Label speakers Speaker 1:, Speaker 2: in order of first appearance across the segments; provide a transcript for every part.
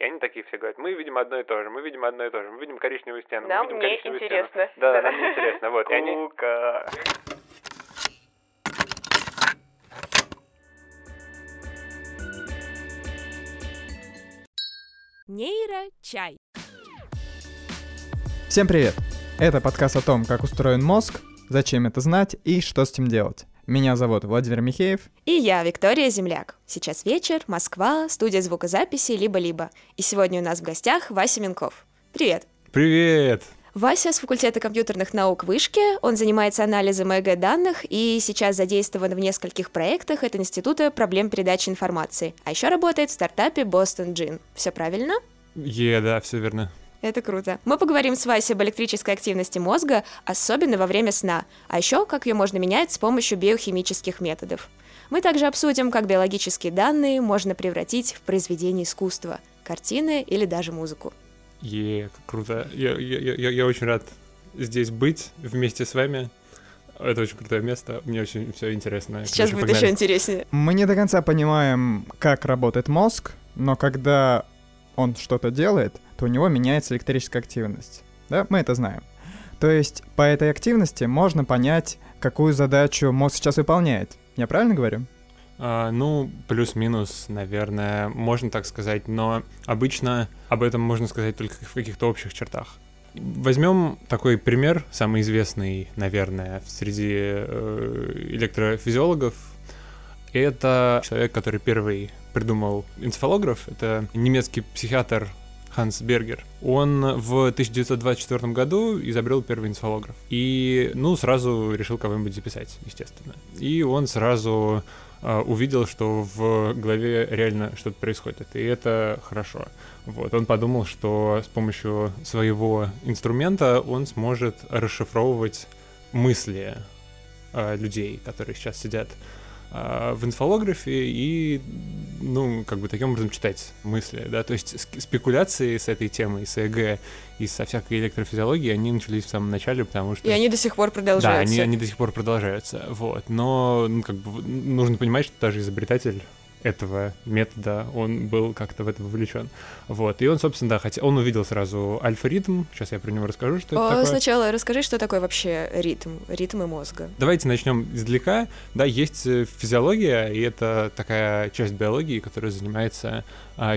Speaker 1: И они такие все говорят, мы видим одно и то же, мы видим одно и то же, мы видим коричневую стену,
Speaker 2: Нам
Speaker 1: мы видим
Speaker 2: не
Speaker 1: коричневую
Speaker 2: интересно.
Speaker 1: стену. Да, да, нам не интересно. Вот. И они...
Speaker 3: Нейрочай.
Speaker 4: Всем привет! Это подкаст о том, как устроен мозг, зачем это знать и что с этим делать. Меня зовут Владимир Михеев.
Speaker 3: И я, Виктория Земляк. Сейчас вечер, Москва, студия звукозаписи «Либо-либо». И сегодня у нас в гостях Вася Минков. Привет!
Speaker 1: Привет!
Speaker 3: Вася с факультета компьютерных наук Вышки, он занимается анализом ЭГ данных и сейчас задействован в нескольких проектах от Института проблем передачи информации, а еще работает в стартапе Boston Gin. Все правильно?
Speaker 1: Е, да, все верно.
Speaker 3: Это круто. Мы поговорим с Васей об электрической активности мозга, особенно во время сна, а еще как ее можно менять с помощью биохимических методов. Мы также обсудим, как биологические данные можно превратить в произведение искусства, картины или даже музыку.
Speaker 1: Е, как круто. Я, я, я, я очень рад здесь быть вместе с вами. Это очень крутое место. Мне очень все интересно.
Speaker 3: Сейчас
Speaker 1: Короче,
Speaker 3: будет
Speaker 1: погнали.
Speaker 3: еще интереснее.
Speaker 4: Мы не до конца понимаем, как работает мозг, но когда он что-то делает, то у него меняется электрическая активность. Да, мы это знаем. То есть по этой активности можно понять, какую задачу мозг сейчас выполняет. Я правильно говорю?
Speaker 1: А, ну, плюс-минус, наверное, можно так сказать, но обычно об этом можно сказать только в каких-то общих чертах. Возьмем такой пример, самый известный, наверное, среди э, электрофизиологов. Это человек, который первый придумал энцефалограф. Это немецкий психиатр Ханс Бергер. Он в 1924 году изобрел первый энцефалограф. И, ну, сразу решил кого-нибудь записать, естественно. И он сразу а, увидел, что в голове реально что-то происходит, и это хорошо. Вот, он подумал, что с помощью своего инструмента он сможет расшифровывать мысли а, людей, которые сейчас сидят в инфолографе и, ну, как бы таким образом читать мысли, да, то есть спекуляции с этой темой, с ЭГ и со всякой электрофизиологией, они начались в самом начале, потому что...
Speaker 3: И они до сих пор
Speaker 1: Да,
Speaker 3: продолжаются.
Speaker 1: они, они до сих пор продолжаются, вот. Но, ну, как бы, нужно понимать, что даже изобретатель этого метода, он был как-то в это вовлечен. Вот. И он, собственно, да, хотя он увидел сразу альфа-ритм. Сейчас я про него расскажу, что
Speaker 3: О,
Speaker 1: это такое.
Speaker 3: Сначала расскажи, что такое вообще ритм, ритмы мозга.
Speaker 1: Давайте начнем издалека. Да, есть э, физиология, и это такая часть биологии, которая занимается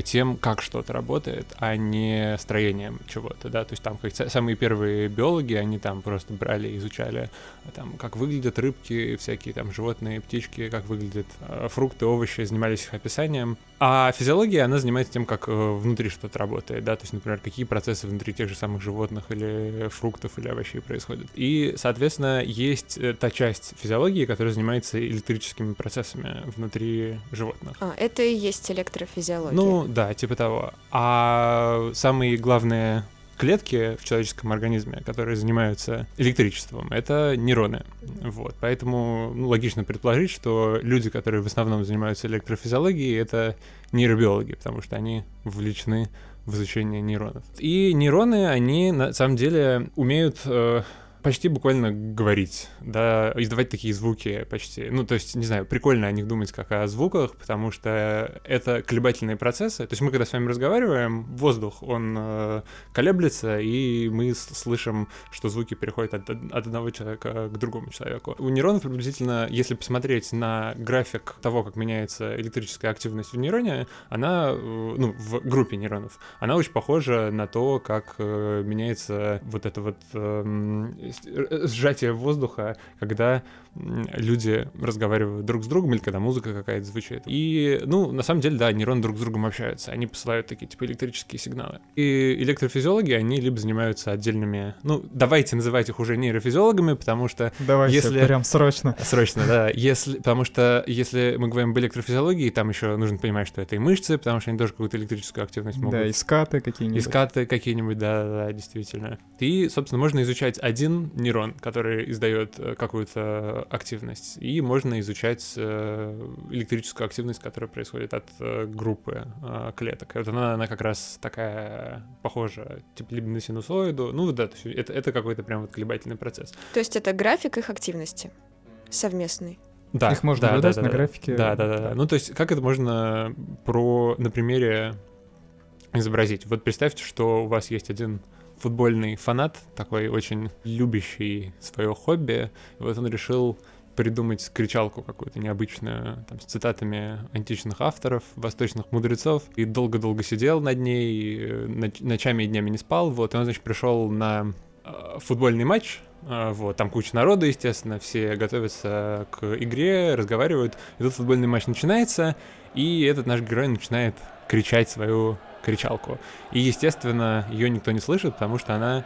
Speaker 1: тем, как что-то работает, а не строением чего-то, да. То есть там самые первые биологи, они там просто брали изучали, а, там, как выглядят рыбки, всякие там животные, птички, как выглядят а, фрукты, овощи, занимались их описанием. А физиология, она занимается тем, как э, внутри что-то работает, да, то есть, например, какие процессы внутри тех же самых животных или фруктов или овощей происходят. И, соответственно, есть э, та часть физиологии, которая занимается электрическими процессами внутри животных.
Speaker 3: А, это и есть электрофизиология.
Speaker 1: Ну, да, типа того. А самые главные клетки в человеческом организме, которые занимаются электричеством, это нейроны. Вот. Поэтому ну, логично предположить, что люди, которые в основном занимаются электрофизиологией, это нейробиологи, потому что они вовлечены в изучение нейронов. И нейроны, они на самом деле умеют э, почти буквально говорить, да, издавать такие звуки почти. Ну, то есть, не знаю, прикольно о них думать как о звуках, потому что это колебательные процессы. То есть мы, когда с вами разговариваем, воздух, он э, колеблется, и мы слышим, что звуки переходят от, от одного человека к другому человеку. У нейронов приблизительно, если посмотреть на график того, как меняется электрическая активность в нейроне, она, э, ну, в группе нейронов, она очень похожа на то, как э, меняется вот это вот э, сжатие воздуха, когда люди разговаривают друг с другом или когда музыка какая-то звучит. И, ну, на самом деле, да, нейроны друг с другом общаются, они посылают такие, типа, электрические сигналы. И электрофизиологи, они либо занимаются отдельными, ну, давайте называть их уже нейрофизиологами, потому что
Speaker 4: Давайте,
Speaker 1: Если-
Speaker 4: прям срочно.
Speaker 1: Срочно, да. Если, потому что если мы говорим об электрофизиологии, там еще нужно понимать, что это и мышцы, потому что они тоже какую-то электрическую активность могут.
Speaker 4: Да, и скаты какие-нибудь.
Speaker 1: Искаты какие-нибудь, да, да, да, действительно. И, собственно, можно изучать один нейрон, который издает э, какую-то активность, и можно изучать э, электрическую активность, которая происходит от э, группы э, клеток. Вот она, она как раз такая похожа, типа либо на синусоиду, ну да, то есть это, это какой-то прям вот колебательный процесс.
Speaker 3: То есть это график их активности совместный.
Speaker 1: Да,
Speaker 4: Их можно
Speaker 1: да, да,
Speaker 4: наблюдать
Speaker 1: да,
Speaker 4: на
Speaker 1: да.
Speaker 4: графике.
Speaker 1: Да, да, да, да. Ну, то есть, как это можно про на примере изобразить. Вот представьте, что у вас есть один футбольный фанат, такой очень любящий свое хобби, и вот он решил придумать кричалку какую-то необычную, там, с цитатами античных авторов, восточных мудрецов, и долго-долго сидел над ней, и ноч- ночами и днями не спал, вот, и он, значит, пришел на э, футбольный матч, э, вот, там куча народа, естественно, все готовятся к игре, разговаривают, и тут футбольный матч начинается, и этот наш герой начинает кричать свою кричалку. И, естественно, ее никто не слышит, потому что она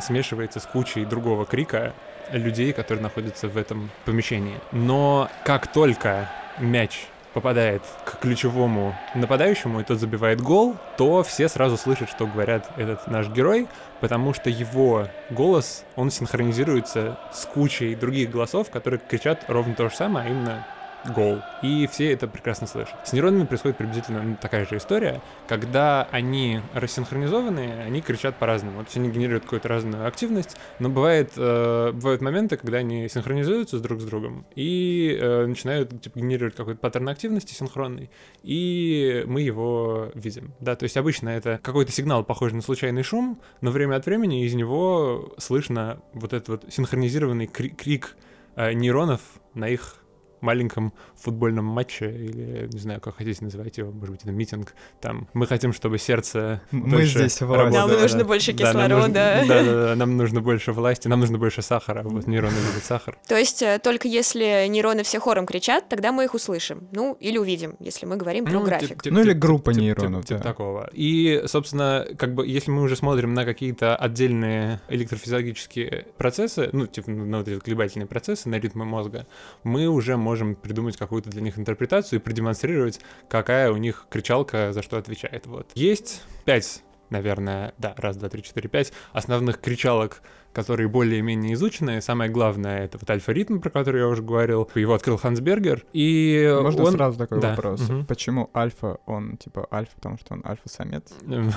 Speaker 1: смешивается с кучей другого крика людей, которые находятся в этом помещении. Но как только мяч попадает к ключевому нападающему, и тот забивает гол, то все сразу слышат, что говорят этот наш герой, потому что его голос, он синхронизируется с кучей других голосов, которые кричат ровно то же самое, а именно гол. И все это прекрасно слышат. С нейронами происходит приблизительно ну, такая же история. Когда они рассинхронизованы, они кричат по-разному. Вот они генерируют какую-то разную активность, но бывает, э, бывают моменты, когда они синхронизируются с друг с другом и э, начинают типа, генерировать какой-то паттерн активности синхронный, и мы его видим. Да, то есть обычно это какой-то сигнал, похожий на случайный шум, но время от времени из него слышно вот этот вот синхронизированный крик, крик э, нейронов на их маленьком футбольном матче, или, не знаю, как хотите называть его, может быть, это митинг, там, мы хотим, чтобы сердце
Speaker 4: Мы здесь власть.
Speaker 3: Нам нужно больше кислорода.
Speaker 1: Да, да, да, нам нужно больше власти, нам нужно больше сахара, вот нейроны любят сахар.
Speaker 3: То есть э, только если нейроны все хором кричат, тогда мы их услышим, ну, или увидим, если мы говорим про график.
Speaker 4: Ну, или группа нейронов,
Speaker 1: Типа такого. И, собственно, как бы, если мы уже смотрим на какие-то отдельные электрофизиологические процессы, ну, типа, на вот эти колебательные процессы, на ритмы мозга, мы уже можем придумать какую-то для них интерпретацию и продемонстрировать, какая у них кричалка за что отвечает. Вот. Есть пять наверное, да, раз, два, три, четыре, пять основных кричалок, которые более-менее изучены. Самое главное — это вот альфа-ритм, про который я уже говорил. Его открыл Хансбергер, и
Speaker 4: Можно
Speaker 1: он...
Speaker 4: сразу такой
Speaker 1: да.
Speaker 4: вопрос?
Speaker 1: Мгм.
Speaker 4: Почему альфа, он типа альфа, потому что он альфа-самец?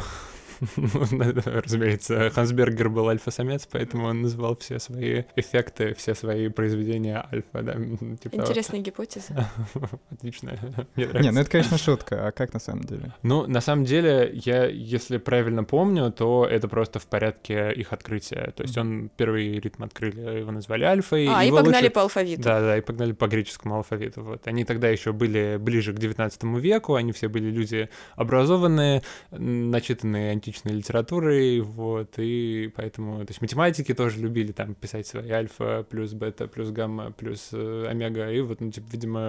Speaker 1: Разумеется, Хансбергер был альфа-самец, поэтому он называл все свои эффекты, все свои произведения альфа, да. типа-
Speaker 3: Интересная гипотеза.
Speaker 1: Отлично. Мне
Speaker 4: Не,
Speaker 1: нравится.
Speaker 4: ну это, конечно, шутка, а как на самом деле?
Speaker 1: Ну, на самом деле, я, если правильно помню, то это просто в порядке их открытия. То есть он первый ритм открыли, его назвали альфой.
Speaker 3: А, и
Speaker 1: его
Speaker 3: погнали
Speaker 1: лучше-
Speaker 3: по алфавиту.
Speaker 1: Да, да, и погнали по греческому алфавиту. Вот. Они тогда еще были ближе к 19 веку, они все были люди образованные, начитанные античной литературой, вот, и поэтому, то есть математики тоже любили там писать свои альфа плюс бета плюс гамма плюс э, омега, и вот, ну, типа, видимо,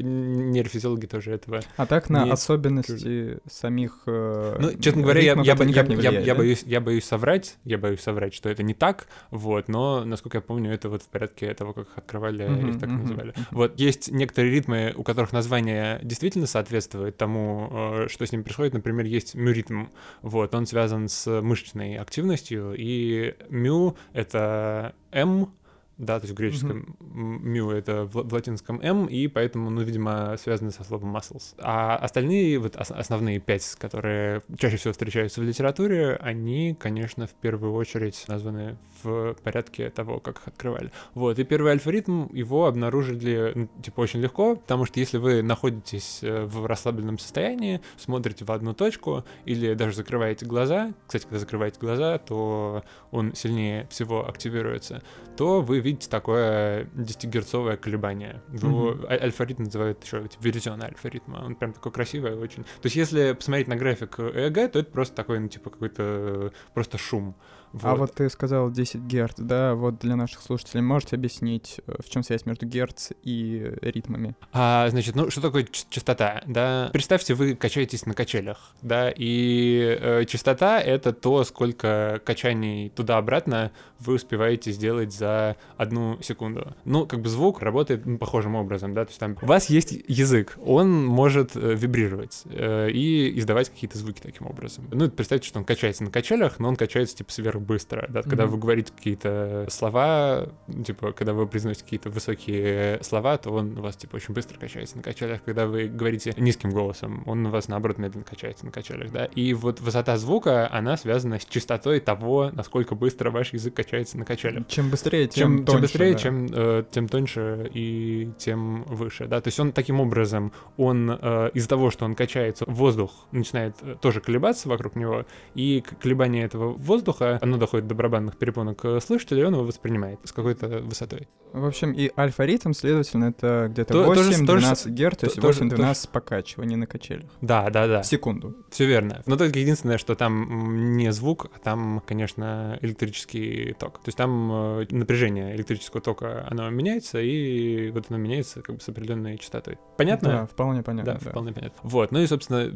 Speaker 1: нейрофизиологи тоже этого
Speaker 4: А так на
Speaker 1: Не-
Speaker 4: особенности самих э,
Speaker 1: ну, честно говоря, я, я, я-
Speaker 4: не
Speaker 1: я-
Speaker 4: влияет,
Speaker 1: я
Speaker 4: да?
Speaker 1: боюсь, я боюсь соврать, я боюсь соврать, что это не так, вот, но, насколько я помню, это вот в порядке того, как их открывали,
Speaker 4: Мгм,
Speaker 1: их так
Speaker 4: мгм,
Speaker 1: называли. Вот, есть некоторые ритмы, у которых название действительно соответствует тому, э, что с ним происходит. Например, есть мюритм, вот, он связан с мышечной активностью, и мю — это М, да, то есть в греческом мю это в, в латинском м, и поэтому, ну, видимо, связаны со словом muscles. А остальные, вот ос- основные пять, которые чаще всего встречаются в литературе, они, конечно, в первую очередь названы в порядке того, как их открывали. Вот, и первый альфа-ритм, его обнаружили, ну, типа, очень легко, потому что если вы находитесь э, в расслабленном состоянии, смотрите в одну точку или даже закрываете глаза, кстати, когда закрываете глаза, то он сильнее всего активируется, то вы видите такое 10-герцовое колебание. Его а- альфа-ритм называют еще версион альфа-ритма. Он прям такой красивый очень. То есть если посмотреть на график ЭЭГ, то это просто такой, ну, типа, какой-то э, просто шум.
Speaker 4: А вот ты сказал 10 герц, да, вот для наших слушателей можете объяснить, э, в чем связь между герц и ритмами?
Speaker 1: А, значит, ну что такое частота, да? Представьте, вы качаетесь на качелях, да, и э, частота — это то, сколько качаний туда-обратно вы успеваете сделать за одну секунду. Ну, как бы звук работает ну, похожим образом, да, то есть там у вас есть язык, он может э, вибрировать э, и издавать какие-то звуки таким образом. Ну, представьте, что он качается на качелях, но он качается типа сверху быстро, да, когда
Speaker 4: Мгм.
Speaker 1: вы говорите какие-то слова, типа, когда вы произносите какие-то высокие слова, то он у вас, типа, очень быстро качается на качелях, когда вы говорите низким голосом, он у вас, наоборот, медленно качается на качелях, да, и вот высота звука, она связана с частотой того, насколько быстро ваш язык качается на качелях.
Speaker 4: Чем быстрее, тем,
Speaker 1: Чем, чем
Speaker 4: тоньше,
Speaker 1: быстрее,
Speaker 4: да.
Speaker 1: чем, э, тем тоньше и тем выше, да, то есть он таким образом, он э, из-за того, что он качается, воздух начинает э, тоже колебаться вокруг него, и колебание этого воздуха, оно доходит до барабанных перепонок э, слушателя, и он его воспринимает с какой-то высотой.
Speaker 4: В общем, и альфа-ритм, следовательно, это где-то
Speaker 1: То- тоже-
Speaker 4: 8-12
Speaker 1: тоже-
Speaker 4: герц, то есть
Speaker 1: то- тоже-
Speaker 4: 8-12 покачиваний на качелях.
Speaker 1: Да, да, да.
Speaker 4: В секунду.
Speaker 1: Все верно. Но только единственное, что там не звук, а там, конечно, электрический ток. То есть там э, напряжение электрического тока, оно меняется, и вот оно меняется как бы с определенной частотой. Понятно?
Speaker 4: Да, вполне понятно.
Speaker 1: Да,
Speaker 4: да.
Speaker 1: вполне понятно. Вот, ну и, собственно,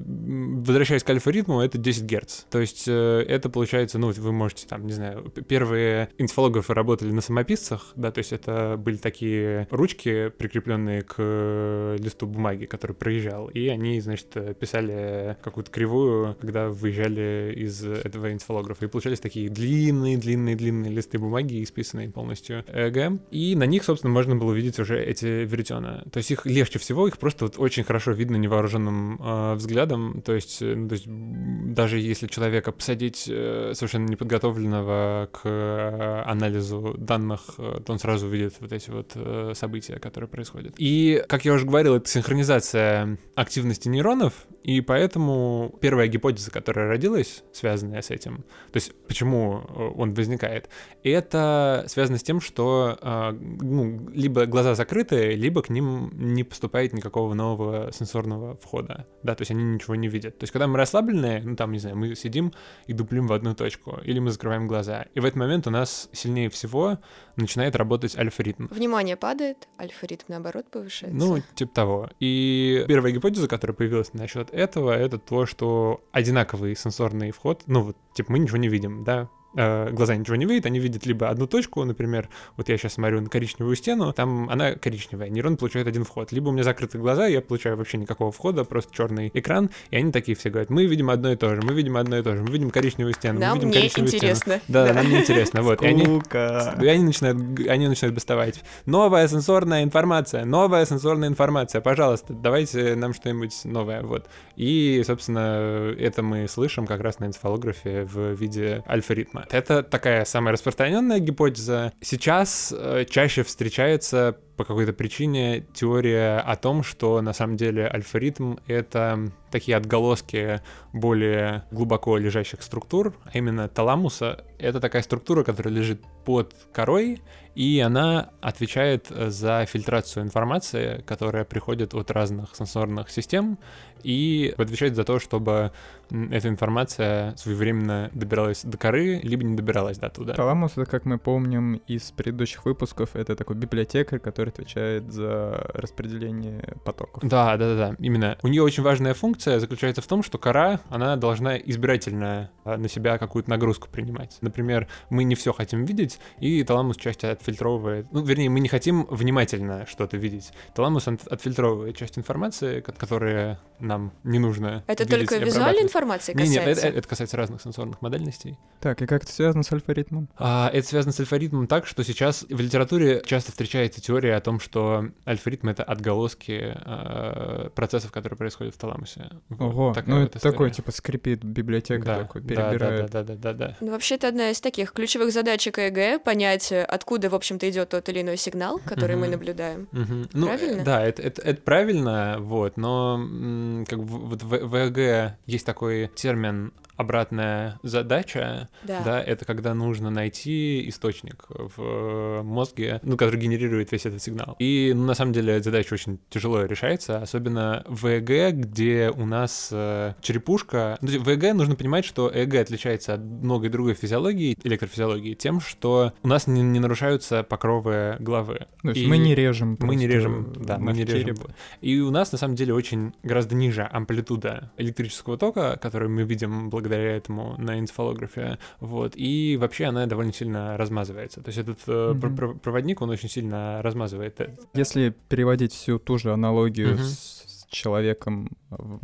Speaker 1: возвращаясь к альфа-ритму, это 10 Гц. То есть э, это получается, ну, вы можете там, не знаю, первые инфолографы работали на самописцах, да, то есть это были такие ручки, прикрепленные к э, листу бумаги, который проезжал, и они, значит, э, писали какую-то кривую, когда выезжали из этого инфолографа, и получались такие длинные-длинные-длинные листы бумаги, исписанные полностью ЭГ, и на них, собственно, можно было увидеть уже эти веретена. То есть их легче всего, их просто вот очень хорошо видно невооруженным э, взглядом, то есть, э, ну, то есть даже если человека посадить э, совершенно неподготовленного к э, анализу данных, э, то он сразу увидит вот эти вот э, события, которые происходят. И, как я уже говорил, это синхронизация активности нейронов, и поэтому первая гипотеза, которая родилась, связанная с этим, то есть почему э, он возникает, это связано с тем, что э, ну, либо глаза закрыты, либо к ним не поступает никакого нового сенсорного входа, да, то есть они ничего не видят. То есть когда мы расслабленные, ну там, не знаю, мы сидим и дуплим в одну точку, или мы закрываем глаза, и в этот момент у нас сильнее всего начинает работать альфа-ритм.
Speaker 3: Внимание падает, альфа-ритм наоборот повышается.
Speaker 1: Ну, типа того. И первая гипотеза, которая появилась насчет этого, это то, что одинаковый сенсорный вход, ну вот, типа, мы ничего не видим, да, э, глаза ничего не видят, они видят либо одну точку, например, вот я сейчас смотрю на коричневую стену, там она коричневая, нейрон получает один вход, либо у меня закрыты глаза, я получаю вообще никакого входа, просто черный экран, и они такие все говорят, мы видим одно и то же, мы видим одно и то же, мы видим коричневую стену,
Speaker 3: Нам
Speaker 1: мы видим
Speaker 3: не
Speaker 1: коричневую стену.
Speaker 3: интересно.
Speaker 1: Да, нам не интересно, вот. И они, и они начинают, они начинают доставать. Новая сенсорная информация, новая сенсорная информация, пожалуйста, давайте нам что-нибудь новое, вот. И, собственно, это мы слышим как раз на энцефалографе в виде альфа-ритма. Это такая самая распространенная гипотеза. Сейчас э, чаще встречается по какой-то причине теория о том, что на самом деле альфа-ритм — это такие отголоски более глубоко лежащих структур, а именно таламуса. Это такая структура, которая лежит под корой, и она отвечает за фильтрацию информации, которая приходит от разных сенсорных систем, и отвечает за то, чтобы эта информация своевременно добиралась до коры, либо не добиралась до туда.
Speaker 4: Таламус, это, как мы помним из предыдущих выпусков, это такой библиотекарь, который отвечает за распределение потоков.
Speaker 1: Да, да, да, да, именно. У нее очень важная функция заключается в том, что кора, она должна избирательно а, на себя какую-то нагрузку принимать. Например, мы не все хотим видеть, и таламус часть отфильтровывает. Ну, вернее, мы не хотим внимательно что-то видеть. Таламус отфильтровывает часть информации, ко- которая нам не нужно.
Speaker 3: Это
Speaker 1: видеть
Speaker 3: только визуальной информации
Speaker 1: Не, нет,
Speaker 3: касается?
Speaker 1: это, это касается разных сенсорных модальностей.
Speaker 4: Так, и как это связано с альфа-ритмом?
Speaker 1: А, это связано с альфа-ритмом так, что сейчас в литературе часто встречается теория о том, что альфа-ритм — это отголоски э, процессов, которые происходят в таламусе. Вот
Speaker 4: Ого,
Speaker 1: такая
Speaker 4: ну
Speaker 1: вот
Speaker 4: это
Speaker 1: история.
Speaker 4: такой, типа, скрипит библиотека
Speaker 1: Да,
Speaker 4: такой, перебирает.
Speaker 1: Да, да, да, да, да.
Speaker 3: Ну, вообще, это одна из таких ключевых задачек ЭЭГ — понять, откуда, в общем-то, идет тот или иной сигнал, который мы наблюдаем.
Speaker 1: Ну, э,
Speaker 3: Правильно?
Speaker 1: Да, это, это, это правильно, вот, но м, как бы вот в, в ЭЭГ есть такой термин обратная задача,
Speaker 3: Да.
Speaker 1: да, это когда нужно найти источник в мозге, ну, который генерирует весь этот сигнал. И, ну, на самом деле, эта задача очень тяжело решается, особенно в ЭЭГ, где у нас э, черепушка... Ну, в ЭЭГ нужно понимать, что ЭЭГ отличается от многой другой физиологии, электрофизиологии, тем, что у нас не, не нарушаются покровы головы.
Speaker 4: То есть
Speaker 1: И
Speaker 4: мы не режем
Speaker 1: мы не режем, да, мы не режем.
Speaker 4: череп.
Speaker 1: И у нас, на самом деле, очень гораздо ниже амплитуда электрического тока, который мы видим благодаря этому на энцефалографе, вот, и вообще она довольно сильно размазывается. То есть этот э,
Speaker 4: Мгм.
Speaker 1: пр- пр- проводник, он очень сильно размазывает.
Speaker 4: Если переводить всю ту же аналогию с с человеком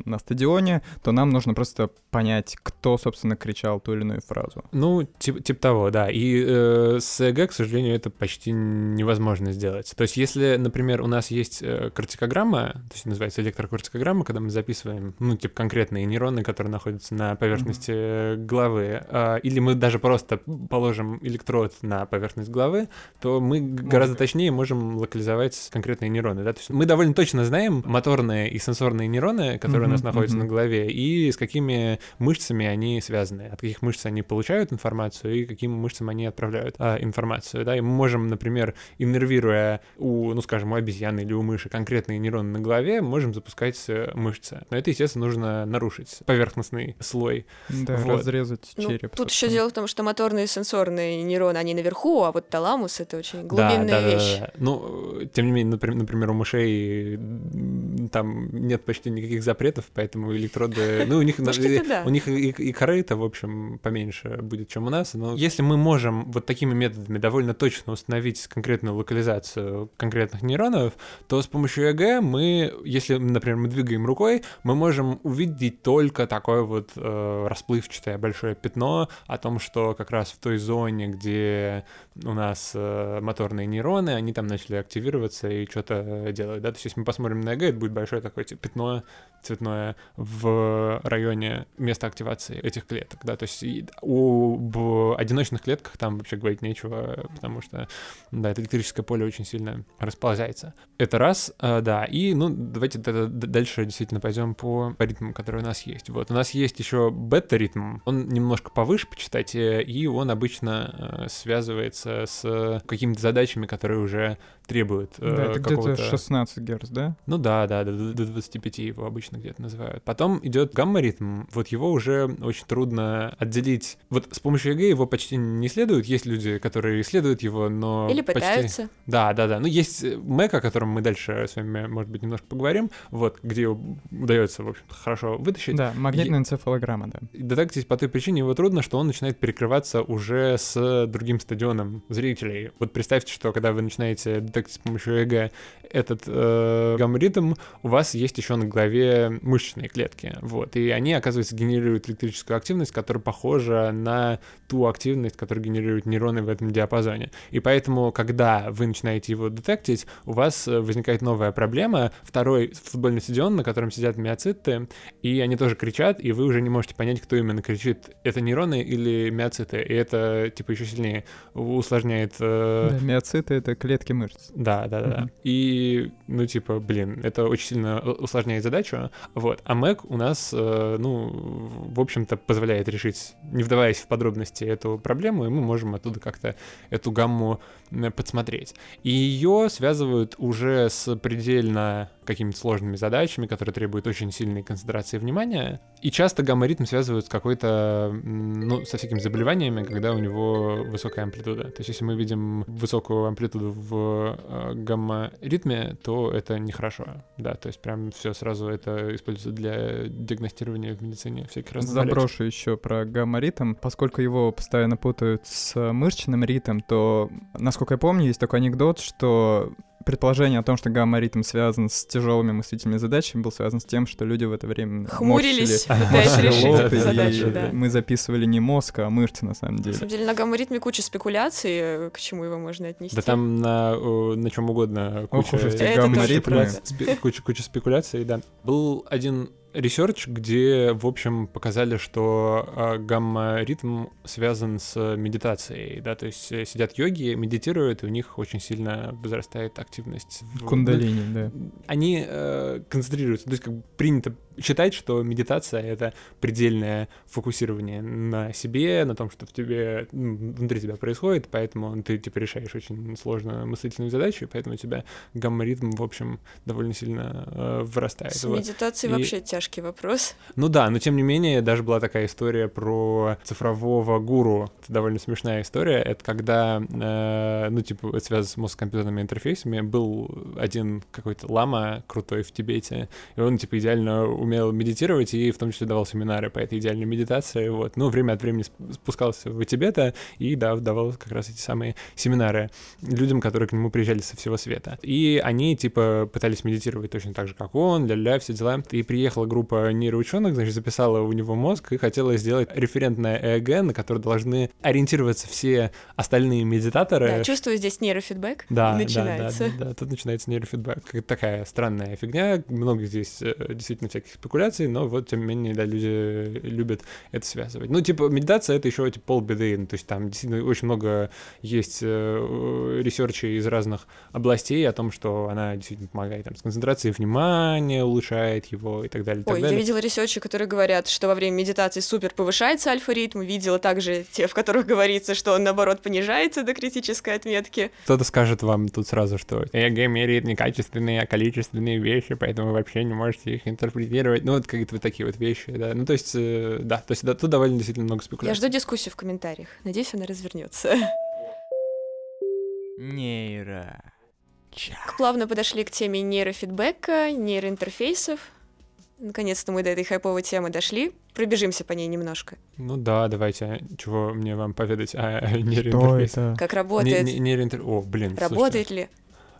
Speaker 4: на стадионе, то нам нужно просто понять, кто, собственно, кричал ту или иную фразу.
Speaker 1: Ну, типа тип того, да. И э, с ЭГ, к сожалению, это почти невозможно сделать. То есть, если, например, у нас есть э, кортикограмма, то есть называется электрокортикограмма, когда мы записываем, ну, типа конкретные нейроны, которые находятся на поверхности э, головы, а, или мы даже просто положим электрод на поверхность головы, то мы г- гораздо точнее можем локализовать конкретные нейроны. Да? То есть мы довольно точно знаем моторные и сенсорные нейроны, которые у нас находятся
Speaker 4: мгм.
Speaker 1: на голове, и с какими мышцами они связаны, от каких мышц они получают информацию и каким мышцам они отправляют а, информацию. Да? И мы можем, например, иннервируя у, ну скажем, у обезьяны или у мыши конкретные нейроны на голове, можем запускать э, мышцы. Но это, естественно, нужно нарушить поверхностный слой.
Speaker 4: Да,
Speaker 1: Вот.
Speaker 4: разрезать
Speaker 3: Ну,
Speaker 4: череп.
Speaker 3: тут еще дело в том, что моторные и сенсорные нейроны, они наверху, а вот таламус — это очень глубинная
Speaker 1: да, да,
Speaker 3: вещь.
Speaker 1: Да, да. Ну, э, тем не менее, например, у мышей там нет почти никаких запретов, поэтому электроды... Ну, у них,
Speaker 3: да.
Speaker 1: у них и, и коры-то, в общем, поменьше будет, чем у нас. Но если мы можем вот такими методами довольно точно установить конкретную локализацию конкретных нейронов, то с помощью ЭГ мы, если, например, мы двигаем рукой, мы можем увидеть только такое вот э, расплывчатое большое пятно о том, что как раз в той зоне, где у нас э, моторные нейроны, они там начали активироваться и что-то делать, да, то есть если мы посмотрим на ЭГ, это будет большое такое типа, пятно цветное в районе места активации этих клеток, да, то есть в одиночных клетках там вообще говорить нечего, потому что, да, это электрическое поле очень сильно расползается. Это раз, э, да, и, ну, давайте дальше действительно пойдем по ритмам, которые у нас есть. Вот, у нас есть еще бета-ритм, он немножко повыше по частоте, и он обычно э, связывается с какими-то задачами, которые уже требуют э,
Speaker 4: Да, это где-то
Speaker 1: какого-то...
Speaker 4: 16 герц, да?
Speaker 1: Ну да, да, до, до 25 его обычно где-то называют. Потом идет гамма-ритм. Вот его уже очень трудно отделить. Вот с помощью ЭЭГ его почти не исследуют. Есть люди, которые исследуют его, но
Speaker 3: Или
Speaker 1: почти-
Speaker 3: пытаются.
Speaker 1: Да, да, да. Ну, есть э, МЭГ, о котором мы дальше с вами, может быть, немножко поговорим, вот, где его удается, в общем хорошо вытащить.
Speaker 4: Да, магнитная энцефалограмма, да.
Speaker 1: Детектить по той причине его трудно, что он начинает перекрываться уже с другим стадионом зрителей. Вот представьте, что когда вы начинаете детектить с помощью ЭЭГ этот э, гамма-ритм, у вас есть еще на голове мышечные клетки, вот, и они, оказывается, генерируют электрическую активность, которая похожа на ту активность, которую генерируют нейроны в этом диапазоне. И поэтому, когда вы начинаете его детектить, у вас возникает новая проблема. Второй футбольный стадион, на котором сидят миоциты, и они тоже кричат, и вы уже не можете понять, кто именно кричит. Это нейроны или миоциты. И это, типа, еще сильнее усложняет... э,
Speaker 4: Да, миоциты — это клетки мышц.
Speaker 1: да, да, да.
Speaker 4: Мгм.
Speaker 1: И, ну, типа, блин, это очень сильно усложняет задачу. Вот. А Mac у нас, э, ну, в общем-то, позволяет решить, не вдаваясь в подробности, эту проблему, и мы можем оттуда как-то эту гамму подсмотреть. И ее связывают уже с предельно какими-то сложными задачами, которые требуют очень сильной концентрации внимания. И часто гамма-ритм связывают с какой-то, ну, со всякими заболеваниями, когда у него высокая амплитуда. То есть если мы видим высокую амплитуду в э, гамма-ритме, то это нехорошо. Да, то есть прям все сразу это используется для диагностирования в медицине всяких разных болячек.
Speaker 4: Заброшу еще про гамма-ритм. Поскольку его постоянно путают с мышечным ритм, то, насколько я помню, есть такой анекдот, что предположение о том, что гамма-ритм связан с тяжелыми мыслительными задачами, был связан с тем, что люди в это время
Speaker 3: Хмурились, пытаясь решить задачу, да.
Speaker 4: Мы записывали не мозг, а мышцы на самом
Speaker 3: На
Speaker 4: деле.
Speaker 3: самом деле, на гамма-ритме куча спекуляций, к чему его можно отнести.
Speaker 1: Да там на, на чем угодно
Speaker 4: Ох
Speaker 1: куча,
Speaker 4: уж эти гамма-ритмы.
Speaker 1: куча, куча спекуляций, да. Был один research, где, в общем, показали, что э, гамма-ритм связан с медитацией, да, то есть э, сидят йоги, медитируют, и у них очень сильно возрастает активность.
Speaker 4: Кундалини, да.
Speaker 1: Они э, концентрируются, то есть как бы принято считать, что медитация — это предельное фокусирование на себе, на том, что в тебе, ну, внутри тебя происходит, поэтому ты, типа, решаешь очень сложную мыслительную задачу, и поэтому у тебя гамма-ритм, в общем, довольно сильно э, вырастает.
Speaker 3: С
Speaker 1: Вот.
Speaker 3: медитацией
Speaker 1: И-
Speaker 3: вообще тяжкий вопрос.
Speaker 1: Ну да, но тем не менее, даже была такая история про цифрового гуру. Это довольно смешная история. Это когда, э, ну, типа, это связано с мозг-компьютерными интерфейсами. Был один какой-то лама крутой в Тибете, и он, типа, идеально умел медитировать и в том числе давал семинары по этой идеальной медитации, вот. Ну, время от времени спускался в Тибета и, да, давал как раз эти самые семинары людям, которые к нему приезжали со всего света. И они, типа, пытались медитировать точно так же, как он, ля-ля, все дела. И приехала группа нейроученых, значит, записала у него мозг и хотела сделать референтное ЭЭГ, на которое должны ориентироваться все остальные медитаторы.
Speaker 3: Да, чувствую здесь нейрофидбэк.
Speaker 1: Да,
Speaker 3: начинается.
Speaker 1: Да, да, да, тут начинается нейрофидбэк. Такая странная фигня, много здесь э, действительно всяких спекуляций, но вот, тем не менее, да, люди любят это связывать. Ну, типа, медитация — это еще типа, полбеды, ну, то есть там действительно очень много есть э, research ей из разных областей о том, что она действительно помогает там, с концентрацией внимания, улучшает его и так далее. И
Speaker 3: Ой,
Speaker 1: так далее.
Speaker 3: я видела research и, которые говорят, что во время медитации супер повышается альфа-ритм, видела также те, в которых говорится, что он, наоборот, понижается до критической отметки.
Speaker 1: Кто-то скажет вам тут сразу, что ЭЭГ меряет не качественные, а количественные вещи, поэтому вы вообще не можете их интерпретировать. Ну, вот какие-то вот такие вот вещи, да. Ну, то есть, э, да, то есть да, тут довольно действительно много
Speaker 3: Я
Speaker 1: спекуляций.
Speaker 3: жду дискуссию в комментариях. Надеюсь, она развернется.
Speaker 2: Нейро.
Speaker 3: Плавно подошли к теме нейрофидбэка, нейроинтерфейсов. Наконец-то мы до этой хайповой темы дошли. Пробежимся по ней немножко.
Speaker 1: Ну да, давайте, чего мне вам поведать о нейроинтерфейсе?
Speaker 4: это?
Speaker 3: Как
Speaker 1: Не-
Speaker 3: работает?
Speaker 1: не- нейроинтер- О, блин, слушайте.
Speaker 3: Работает ли?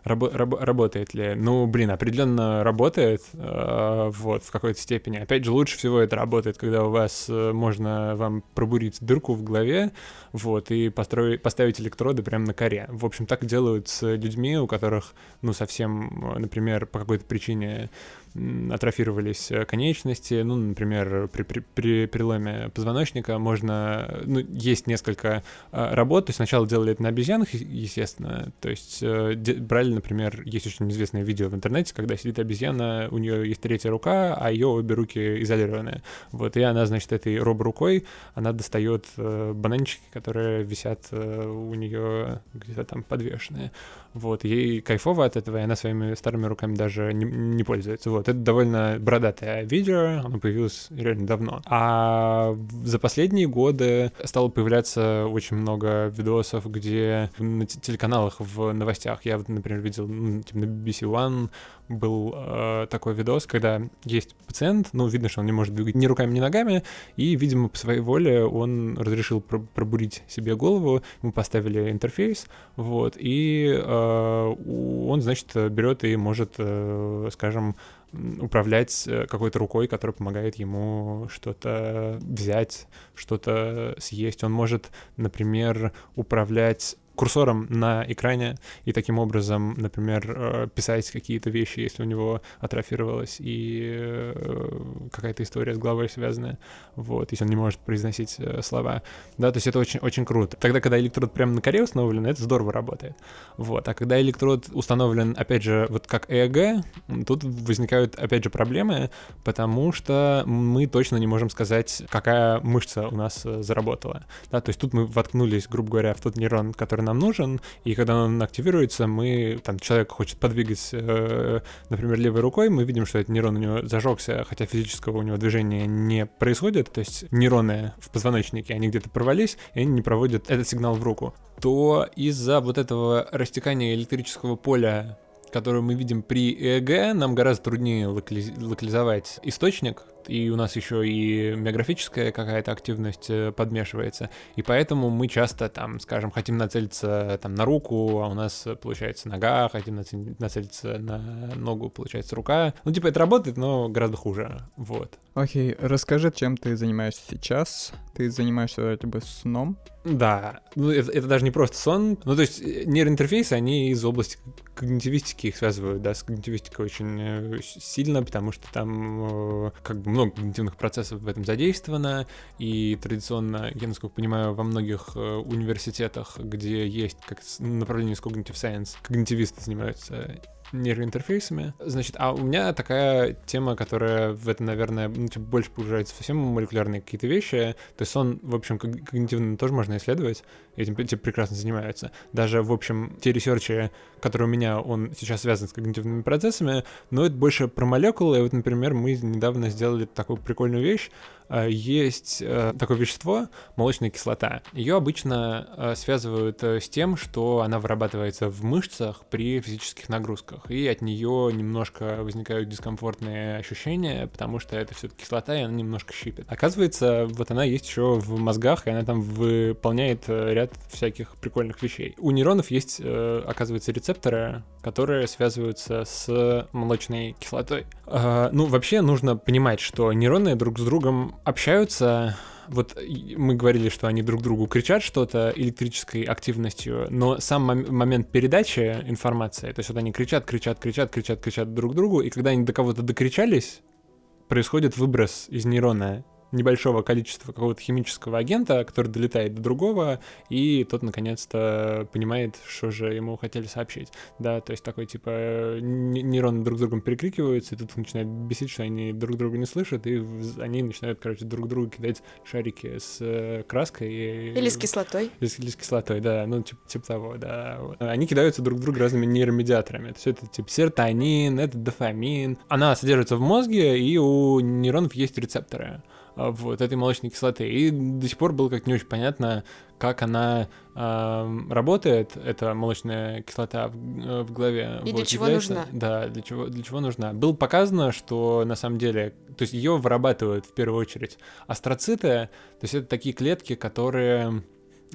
Speaker 1: Рабо- рабо- работает ли? Ну, блин, определенно работает, э, вот, в какой-то степени. Опять же, лучше всего это работает, когда у вас э, можно вам пробурить дырку в голове, вот, и построить, поставить электроды прямо на коре. В общем, так делают с людьми, у которых, ну, совсем, э, например, по какой-то причине атрофировались э, конечности, ну, например, при, при, при переломе позвоночника можно, ну, есть несколько э, работ, то есть сначала делали это на обезьянах, естественно, то есть э, брали, например, есть очень известное видео в интернете, когда сидит обезьяна, у нее есть третья рука, а ее обе руки изолированы, вот, и она, значит, этой роб-рукой, она достает э, бананчики, которые висят э, у нее где-то там подвешенные, вот, ей кайфово от этого, и она своими старыми руками даже не, не пользуется. Вот, это довольно бородатое видео, оно появилось реально давно. А за последние годы стало появляться очень много видосов, где на те- телеканалах в новостях, я вот, например, видел ну, типа, на BBC One был э, такой видос, когда есть пациент, ну, видно, что он не может двигать ни руками, ни ногами, и, видимо, по своей воле он разрешил про- пробурить себе голову, мы поставили интерфейс, вот, и э, он, значит, берет и может, э, скажем, управлять э, какой-то рукой, которая помогает ему что-то взять, что-то съесть. Он может, например, управлять курсором на экране и таким образом, например, э, писать какие-то вещи, если у него атрофировалась и э, какая-то история с головой связанная, вот, если он не может произносить э, слова. Да, то есть это очень, очень круто. Тогда, когда электрод прямо на коре установлен, это здорово работает. Вот. А когда электрод установлен, опять же, вот как ЭЭГ, тут возникают, опять же, проблемы, потому что мы точно не можем сказать, какая мышца у нас заработала. Да, то есть тут мы воткнулись, грубо говоря, в тот нейрон, который нам нужен, и когда он активируется, мы, там, человек хочет подвигать, э, например, левой рукой, мы видим, что этот нейрон у него зажегся, хотя физического у него движения не происходит, то есть нейроны в позвоночнике, они где-то порвались, и они не проводят этот сигнал в руку, то из-за вот этого растекания электрического поля которую мы видим при ЭЭГ, нам гораздо труднее локали- локализовать источник, и у нас еще и миографическая какая-то активность э, подмешивается, и поэтому мы часто там, скажем, хотим нацелиться там на руку, а у нас э, получается нога, хотим нацелиться на ногу, получается рука. Ну, типа, это работает, но гораздо хуже, вот.
Speaker 4: Окей, расскажи, чем ты занимаешься сейчас. Ты занимаешься бы сном.
Speaker 1: Да, ну это, это даже не просто сон. Ну, то есть э, нейроинтерфейсы, они из области когнитивистики их связывают, да, с когнитивистикой очень э, сильно, потому что там э, как бы много когнитивных процессов в этом задействовано, и традиционно, я насколько понимаю, во многих университетах, где есть как направление с cognitive science, когнитивисты занимаются нейроинтерфейсами. Значит, а у меня такая тема, которая в это, наверное, ну, типа, больше погружается совсем молекулярные какие-то вещи. То есть он, в общем, ког- когнитивно тоже можно исследовать. Этим типа, прекрасно занимаются. Даже, в общем, те ресерчи, которые у меня, он сейчас связан с когнитивными процессами, но это больше про молекулы. И вот, например, мы недавно сделали такую прикольную вещь. А, Есть э, такое вещество, молочная кислота. Ее обычно э, связывают э, с тем, что она вырабатывается в мышцах при физических нагрузках. и от нее немножко возникают дискомфортные ощущения, потому что это все-таки кислота, и она немножко щипет. Оказывается, вот она есть еще в мозгах, и она там выполняет э, ряд всяких прикольных вещей. У нейронов есть, э, оказывается, рецепторы, которые связываются с молочной кислотой. Э, ну, вообще нужно понимать, что нейроны друг с другом общаются вот мы говорили, что они друг другу кричат что-то электрической активностью, но сам мом- момент передачи информации, то есть вот они кричат, кричат, кричат, кричат, кричат друг другу, и когда они до кого-то докричались, происходит выброс из нейрона небольшого количества какого-то химического агента, который долетает до другого, и тот наконец-то понимает, что же ему хотели сообщить. Да, то есть такой типа нейроны друг с другом перекрикиваются, и тут начинает бесить, что они друг друга не слышат, и они начинают, короче, друг другу кидать шарики с э, краской.
Speaker 3: Или с кислотой.
Speaker 1: Или, или с кислотой, да, ну типа, типа того, да. Вот. Они кидаются друг друга разными нейромедиаторами. То есть это типа серотонин, это дофамин. Она содержится в мозге, и у нейронов есть рецепторы. А, вот этой молочной кислоты. И до сих пор было как не очень понятно, как она э, работает, эта молочная кислота в, э, в голове.
Speaker 3: И вот, для чего является, нужна.
Speaker 1: Да, для чего, для чего нужна. Было показано, что на самом деле, то есть ее вырабатывают в первую очередь астроциты, то есть это такие клетки, которые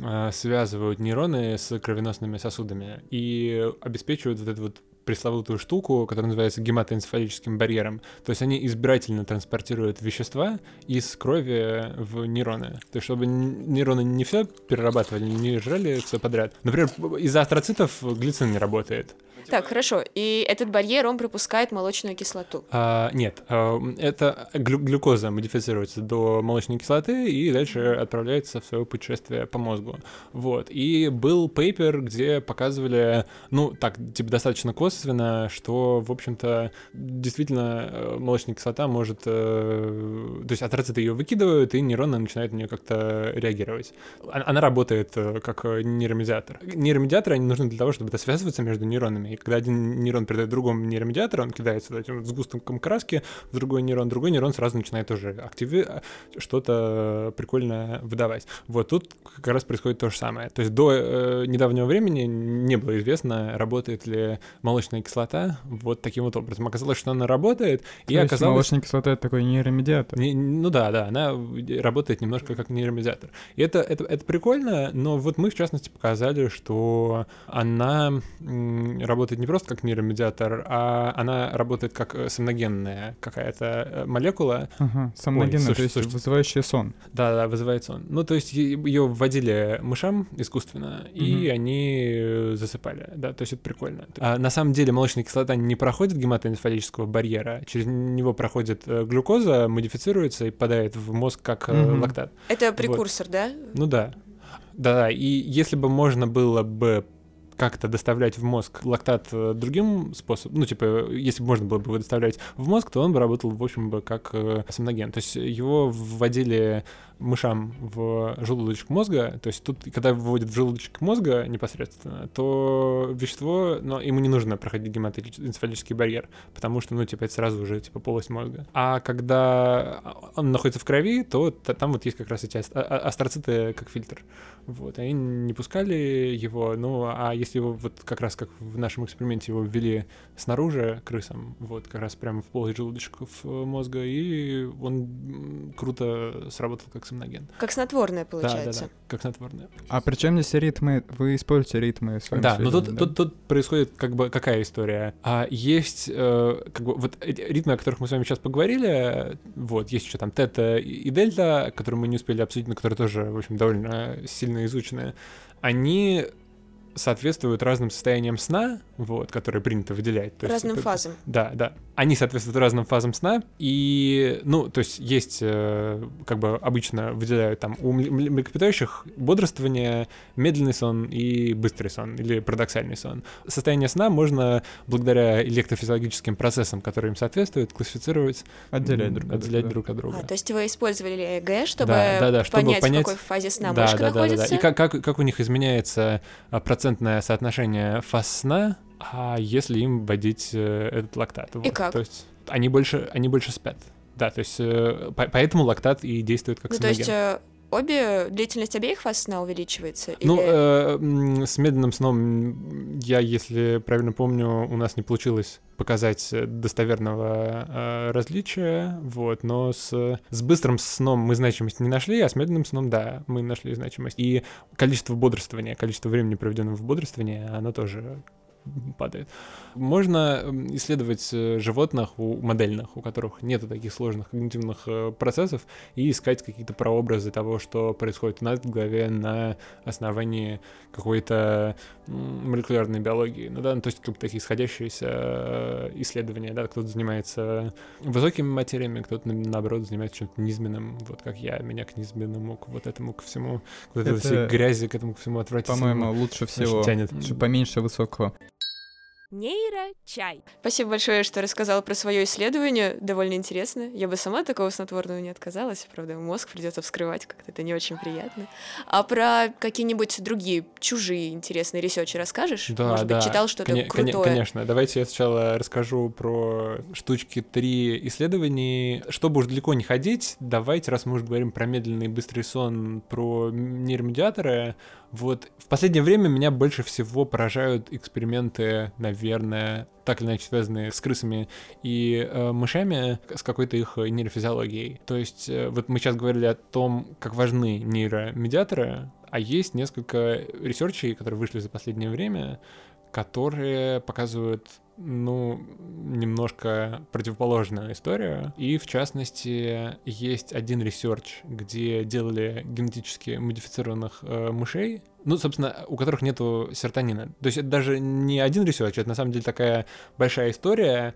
Speaker 1: э, связывают нейроны с кровеносными сосудами и обеспечивают вот эту вот пресловутую штуку, которая называется гематоэнцефалическим барьером. То есть они избирательно транспортируют вещества из крови в нейроны. То есть чтобы нейроны не все перерабатывали, не жрали все подряд. Например, из-за астроцитов глицин не работает.
Speaker 3: Так, хорошо. И этот барьер, он пропускает молочную кислоту?
Speaker 1: А, нет, а, это глю глюкоза модифицируется до молочной кислоты и дальше отправляется в свое путешествие по мозгу. Вот. И был пейпер, где показывали, ну, так, типа, достаточно косвенно, что, в общем-то, действительно э, молочная кислота может... Э, то есть атроциты ее выкидывают, и нейроны начинают на нее как-то реагировать. Она работает э, как нейромедиатор. Нейромедиаторы, они нужны для того, чтобы это связываться между нейронами и когда один нейрон передает другому нейромедиатору, он кидается этим сгустком краски в другой нейрон, другой нейрон сразу начинает тоже активи... что-то прикольное выдавать. Вот тут как раз происходит то же самое. То есть до э, недавнего времени не было известно, работает ли молочная кислота вот таким вот образом. Оказалось, что она работает,
Speaker 4: то
Speaker 1: и оказалось...
Speaker 4: молочная кислота — это такой нейромедиатор?
Speaker 1: Не, ну да, да, она работает немножко как нейромедиатор. И это, это, это прикольно, но вот мы, в частности, показали, что она работает не просто как нейромедиатор, а она работает как сомногенная какая-то э, молекула.
Speaker 4: Ага, сомногенная, Ой, то есть вызывающая сон.
Speaker 1: Да-да, вызывает сон. Ну, то есть ее вводили мышам искусственно, угу. и они засыпали, да, то есть это прикольно. А на самом деле молочная кислота не проходит гематоэнцефалического барьера, через него проходит глюкоза, модифицируется и попадает в мозг как угу. лактат.
Speaker 3: Это прекурсор, вот. да?
Speaker 1: Ну да. Да, и если бы можно было бы как-то доставлять в мозг лактат э, другим способом, ну, типа, если бы можно было бы его доставлять в мозг, то он бы работал, в общем, бы как э, сомноген. То есть его вводили мышам в желудочек мозга, то есть тут, когда выводят в желудочек мозга непосредственно, то вещество, но ему не нужно проходить гематоэнцефалический барьер, потому что, ну, типа, это сразу уже, типа, полость мозга. А когда он находится в крови, то там вот есть как раз эти а, а, астроциты как фильтр. Вот, они не пускали его, ну, а если его вот как раз как в нашем эксперименте его ввели снаружи крысам, вот, как раз прямо в полость желудочков э, мозга, и он круто сработал как сомноген.
Speaker 3: Как снотворное, получается.
Speaker 1: Да, да, да, как снотворное.
Speaker 4: А при чем здесь ритмы? Вы используете ритмы в своем
Speaker 1: Да, но тут, да? тут, тут происходит как бы какая история? А есть э, как бы вот ритмы, о которых мы с вами сейчас поговорили, вот, есть еще там тета и дельта, которые мы не успели обсудить, но которые тоже, в общем, довольно сильно изученные, они соответствуют разным состояниям сна, вот, которые принято выделять.
Speaker 3: То разным
Speaker 1: есть,
Speaker 3: фазам.
Speaker 1: Да, да. Они соответствуют разным фазам сна, и, ну, то есть есть, э, как бы обычно выделяют там у млекопитающих бодрствование, медленный сон и быстрый сон, или парадоксальный сон. Состояние сна можно, благодаря электрофизиологическим процессам, которые им соответствуют, классифицировать,
Speaker 4: отделять друг,
Speaker 1: отделять от, друг от друга.
Speaker 3: А, то есть вы использовали ЭГ, чтобы, да, да, да, чтобы понять, понять, в какой фазе сна да, мышка да, находится? Да, да,
Speaker 1: да. И как, как, как у них изменяется а, процентное соотношение фаз сна, а если им вводить э, этот лактат.
Speaker 3: И вот. как?
Speaker 1: То есть они больше, они больше спят. Да, то есть э, по, поэтому лактат и действует как
Speaker 3: ну,
Speaker 1: сомноген.
Speaker 3: то есть э, обе, длительность обеих фаз сна увеличивается?
Speaker 1: Ну,
Speaker 3: или-
Speaker 1: э, с медленным сном я, если правильно помню, у нас не получилось показать достоверного э, различия, вот, но с, с быстрым сном мы значимость не нашли, а с медленным сном, да, мы нашли значимость. И количество бодрствования, количество времени, проведенного в бодрствовании, оно тоже падает. Можно исследовать э, животных у модельных, у которых нет таких сложных когнитивных э, процессов, и искать какие-то прообразы того, что происходит у нас в голове на основании какой-то молекулярной биологии. Ну да, ну, то есть как бы такие исходящиеся э, исследования, да, кто-то занимается высокими материями, кто-то, наоборот, занимается чем-то низменным, вот как я, меня к низменному, к вот этому, ко всему, к вот этой
Speaker 4: Это,
Speaker 1: грязи, к этому, ко всему отвратительному.
Speaker 4: По-моему, лучше всего,
Speaker 1: тянет.
Speaker 4: поменьше высокого.
Speaker 3: Нейрочай. Спасибо большое, что рассказала про свое исследование. Довольно интересно. Я бы сама такого снотворного не отказалась. Правда, мозг придется вскрывать, как-то это не очень приятно. А про какие-нибудь другие чужие интересные ресерчи расскажешь?
Speaker 1: Да,
Speaker 3: Может
Speaker 1: да.
Speaker 3: быть, читал что-то
Speaker 1: коне-
Speaker 3: крутое?
Speaker 1: Конечно. Давайте я сначала расскажу про штучки три исследований. Чтобы уж далеко не ходить, давайте, раз мы уже говорим про медленный и быстрый сон, про нейромедиаторы, вот в последнее время меня больше всего поражают эксперименты, наверное, так или иначе связанные с крысами и э, мышами, с какой-то их нейрофизиологией. То есть э, вот мы сейчас говорили о том, как важны нейромедиаторы, а есть несколько research ей, которые вышли за последнее время, которые показывают ну, немножко противоположную историю. И, в частности, есть один research, где делали генетически модифицированных э, мышей, ну, собственно, у которых нету серотонина. То есть это даже не один research, это на самом деле такая большая история.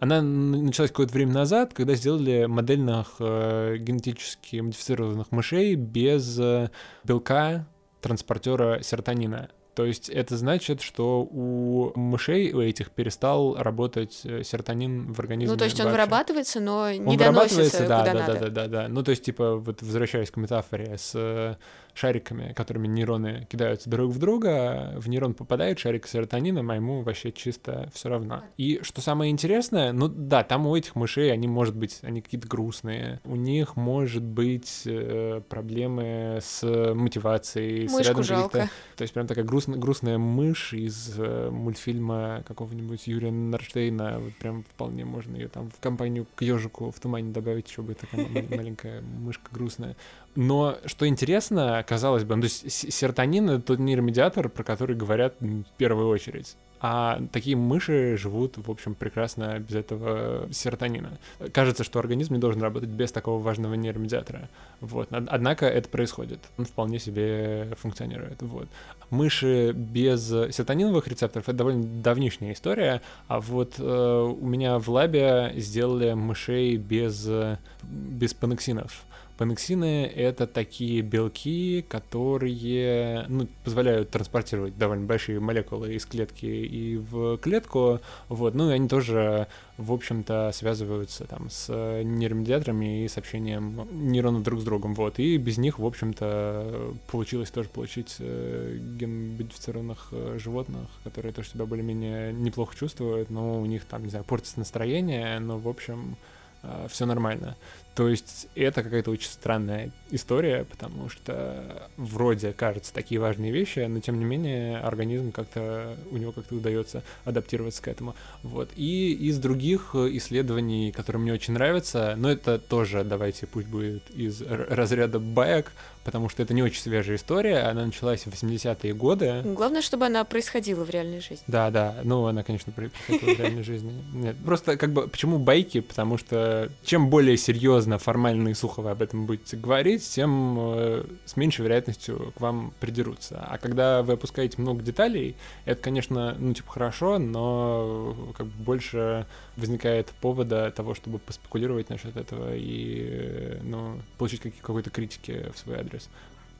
Speaker 1: Она началась какое-то время назад, когда сделали модельных э, генетически модифицированных мышей без э, белка транспортера серотонина. То есть это значит, что у мышей, у этих, перестал работать э, серотонин в организме.
Speaker 3: Ну, то есть он
Speaker 1: вообще.
Speaker 3: вырабатывается, но не
Speaker 1: Он
Speaker 3: доносится
Speaker 1: вырабатывается, да,
Speaker 3: куда
Speaker 1: да,
Speaker 3: надо.
Speaker 1: да, да, да, да. Ну, то есть, типа, вот возвращаясь к метафоре с э, шариками, которыми нейроны кидаются друг в друга, в нейрон попадает шарик с серотонином, а ему вообще чисто все равно. И что самое интересное, ну да, там у этих мышей, они, может быть, они какие-то грустные, у них может быть э, проблемы с мотивацией, с
Speaker 3: Мышку
Speaker 1: рядом
Speaker 3: жалко.
Speaker 1: то есть прям такая грустная, грустная мышь из э, мультфильма какого-нибудь Юрия Нарштейна. Вот прям вполне можно ее там в компанию к ежику в тумане добавить, чтобы такая ма- маленькая мышка грустная. Но что интересно, казалось бы, ну, то есть серотонин — это тот нейромедиатор, про который говорят в первую очередь. А такие мыши живут, в общем, прекрасно без этого серотонина. Кажется, что организм не должен работать без такого важного нейромедиатора. Вот. Од- Однако это происходит. Он вполне себе функционирует. Вот. Мыши без серотониновых рецепторов — это довольно давнишняя история, а вот э, у меня в лабе сделали мышей без, без панексинов. Панексины — это такие белки, которые ну, позволяют транспортировать довольно большие молекулы из клетки и в клетку, вот, ну и они тоже, в общем-то, связываются там с нейромедиаторами и с общением нейронов друг с другом, вот, и без них, в общем-то, получилось тоже получить э, ген-модифицированных э, животных, которые тоже себя более-менее неплохо чувствуют, но у них там, не знаю, портится настроение, но, в общем, все нормально. То есть это какая-то очень странная история, потому что вроде кажется такие важные вещи, но тем не менее организм как-то, у него как-то удается адаптироваться к этому. Вот. И из других исследований, которые мне очень нравятся, но это тоже, давайте, пусть будет из разряда баек, потому что это не очень свежая история, она началась в 80-е годы.
Speaker 3: Главное, чтобы она происходила в реальной жизни.
Speaker 1: Да, да, ну она, конечно, происходила в реальной жизни. Нет, просто как бы, почему байки? Потому что чем более серьезно, формально и сухо вы об этом будете говорить, тем э, с меньшей вероятностью к вам придерутся. А когда вы опускаете много деталей, это, конечно, ну, типа, хорошо, но э, как бы больше возникает повода того, чтобы поспекулировать насчет этого и, э, ну, получить какой-то критики в свой адрес.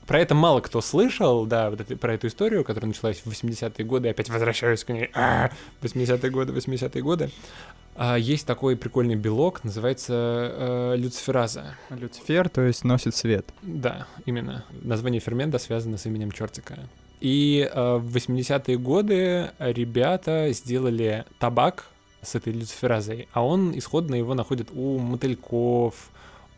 Speaker 1: Про это мало кто слышал, да, вот это, про эту историю, которая началась в 80-е годы, опять возвращаюсь к ней, А, 80-е годы, 80-е годы. А, есть такой прикольный белок, называется э, люцифераза.
Speaker 4: Люцифер, то есть носит свет.
Speaker 1: Да, именно. Название фермента связано с именем чертика. И э, в 80-е годы ребята сделали табак с этой люциферазой, а он исходно его находит у мотыльков,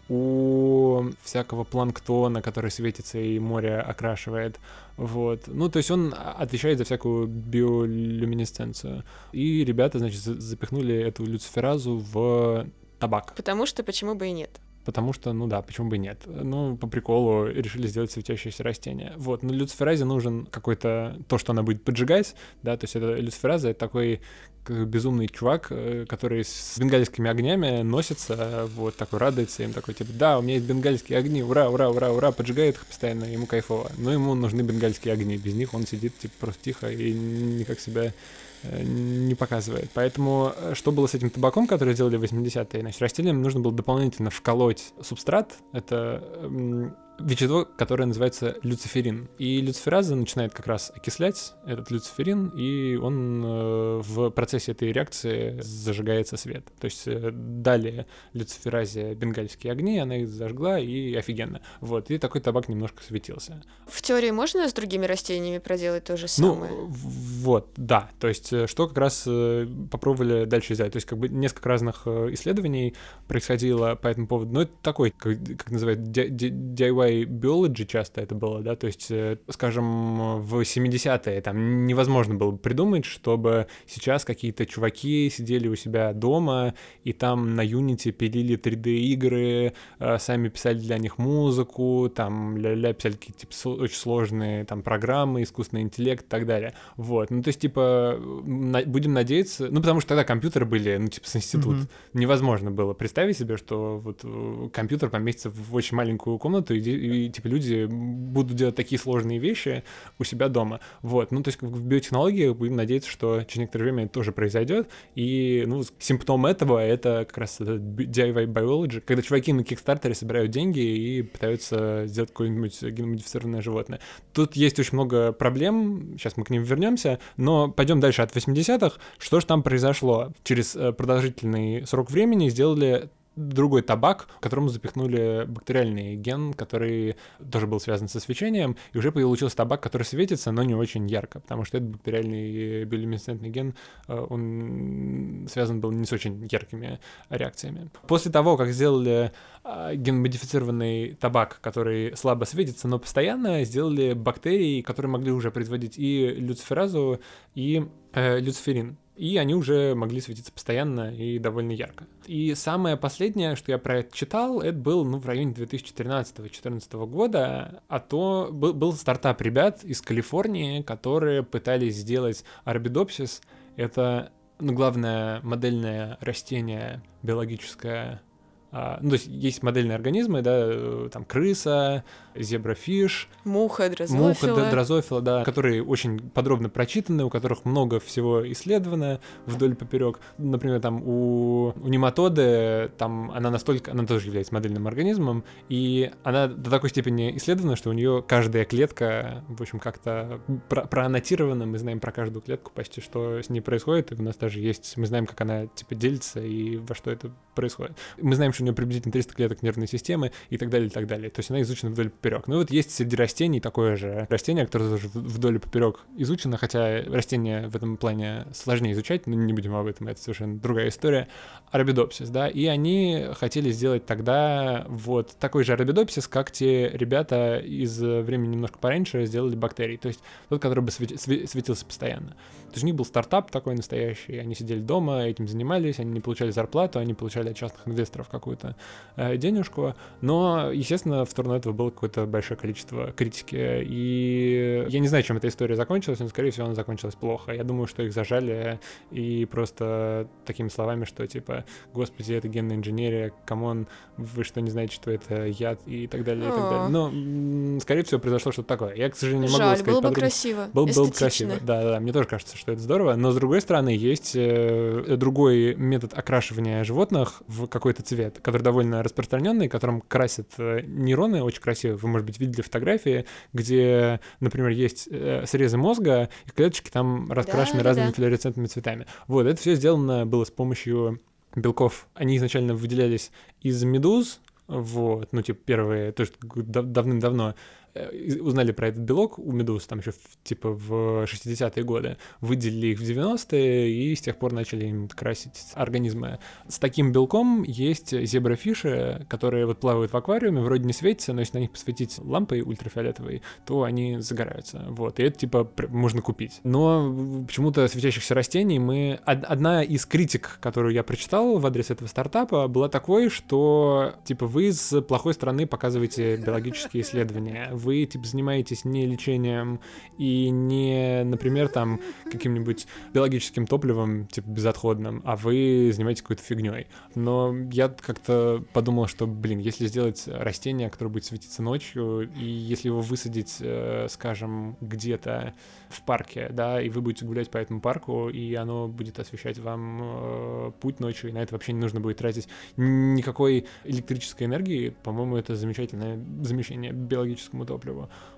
Speaker 1: у всякого планктона, который светится и море окрашивает. Вот. Ну, то есть он отвечает за всякую биолюминесценцию. И ребята, значит, запихнули эту люциферазу в табак.
Speaker 3: Потому что почему бы и нет?
Speaker 1: Потому что, ну да, почему бы нет. Ну, по приколу решили сделать светящееся растение. Вот, но люциферазе нужен какой-то, то, что она будет поджигать, да, то есть это люцифераза — это такой безумный чувак, э, который с бенгальскими огнями носится, вот, такой радуется им, такой, типа, да, у меня есть бенгальские огни, ура, ура, ура, ура, поджигает их постоянно, ему кайфово. Но ему нужны бенгальские огни, без них он сидит, типа, просто тихо и никак себя не показывает. Поэтому э, что было с этим табаком, который сделали в 80-е? Значит, растениям нужно было дополнительно вколоть субстрат. Это вещество, которое называется люциферин. И люцифераза начинает как раз окислять этот люциферин, и он э, в процессе этой реакции зажигается свет. То есть э, дали люциферазе бенгальские огни, она их зажгла, и офигенно. Вот, и такой табак немножко светился.
Speaker 3: В теории можно с другими растениями проделать то же ну, самое?
Speaker 1: Ну, вот, да. То есть э, что как раз попробовали дальше сделать. То есть как бы несколько разных исследований происходило по этому поводу. Но это такой, как, как называют, DIY by biology часто это было, да, то есть, э, скажем, в 70-е там невозможно было придумать, чтобы сейчас какие-то чуваки сидели у себя дома и там на Unity пилили 3D-игры, э, сами писали для них музыку, там ля-ля писали какие-то типа, очень сложные там программы, искусственный интеллект и так далее. Вот, ну то есть, типа, на- будем надеяться, ну потому что тогда компьютеры были, ну типа, с институт. Mm-hmm. Невозможно было представить себе, что вот э, компьютер поместится в очень маленькую комнату и и, типа, люди будут делать такие сложные вещи у себя дома. Вот, ну, то есть в биотехнологии будем надеяться, что через некоторое время это тоже произойдет, и, ну, симптом этого — это как раз DIY biology, когда чуваки на Кикстартере собирают деньги и пытаются сделать какое-нибудь геномодифицированное животное. Тут есть очень много проблем, сейчас мы к ним вернемся, но пойдем дальше от 80-х. Что же там произошло? Через э, продолжительный срок времени сделали другой табак, которому запихнули бактериальный ген, который тоже был связан со свечением, и уже получился табак, который светится, но не очень ярко, потому что этот бактериальный биолюминесцентный ген, э, он связан был не с очень яркими реакциями. После того, как сделали генмодифицированный табак, который слабо светится, но постоянно, сделали бактерии, которые могли уже производить и люциферазу, и э, люциферин и они уже могли светиться постоянно и довольно ярко. И самое последнее, что я про это читал, это был ну, в районе 2013-2014 года, а то был, был стартап ребят из Калифорнии, которые пытались сделать арбидопсис. Это ну, главное модельное растение биологическое а, ну, то есть есть модельные организмы, да, э, там крыса, зебрафиш,
Speaker 3: муха, дрозофила.
Speaker 1: Муха, дрозофила, да, которые очень подробно прочитаны, у которых много всего исследовано вдоль поперек. Например, там у, у нематоды, там она настолько, она тоже является модельным организмом, и она до такой степени исследована, что у нее каждая клетка, в общем, как-то про проаннотирована, мы знаем про каждую клетку почти, что с ней происходит, и у нас даже есть, мы знаем, как она, типа, делится и во что это происходит. Мы знаем, что у нее приблизительно 300 клеток нервной системы и так далее, и так далее. То есть она изучена вдоль поперек. Ну вот есть среди растений такое же растение, которое тоже вдоль и поперек изучено, хотя растение в этом плане сложнее изучать, но не будем об этом, это совершенно другая история. Арабидопсис, да, и они хотели сделать тогда вот такой же арабидопсис, как те ребята из времени немножко пораньше сделали бактерии, то есть тот, который бы светился постоянно. То есть у них был стартап такой настоящий, они сидели дома, этим занимались, они не получали зарплату, они получали от частных инвесторов какую-то э, денежку, но, естественно, в сторону этого было какое-то большое количество критики, и я не знаю, чем эта история закончилась, но, скорее всего, она закончилась плохо. Я думаю, что их зажали и просто такими словами, что, типа, господи, это генная инженерия, come on, вы что, не знаете, что это яд? и так далее, и так далее. Но, скорее всего, произошло что-то такое. Я, к сожалению, не могу
Speaker 3: Жаль,
Speaker 1: сказать
Speaker 3: было бы красиво,
Speaker 1: Был, было бы красиво, да, да, мне тоже кажется, что это здорово, но, с другой стороны, есть э, другой метод окрашивания животных в какой-то цвет, который довольно распространенный, которым красят э, нейроны очень красиво. Вы, может быть, видели фотографии, где, например, есть э, срезы мозга, и клеточки там раскрашены да, разными да. флуоресцентными цветами. Вот, это все сделано было с помощью белков. Они изначально выделялись из медуз, вот, ну, типа, первые, то есть давным-давно, узнали про этот белок у медуз, там еще типа в 60-е годы, выделили их в 90-е и с тех пор начали им красить организмы. С таким белком есть зебрафиши, которые вот плавают в аквариуме, вроде не светятся, но если на них посветить лампой ультрафиолетовой, то они загораются. Вот, и это типа можно купить. Но почему-то светящихся растений мы... Одна из критик, которую я прочитал в адрес этого стартапа, была такой, что типа вы с плохой стороны показываете биологические исследования. Вы типа занимаетесь не лечением и не, например, там каким-нибудь биологическим топливом, типа безотходным, а вы занимаетесь какой-то фигней. Но я как-то подумал, что, блин, если сделать растение, которое будет светиться ночью, и если его высадить, э, скажем, где-то в парке, да, и вы будете гулять по этому парку, и оно будет освещать вам э, путь ночью, и на это вообще не нужно будет тратить никакой электрической энергии, по-моему, это замечательное замещение биологическому топливу,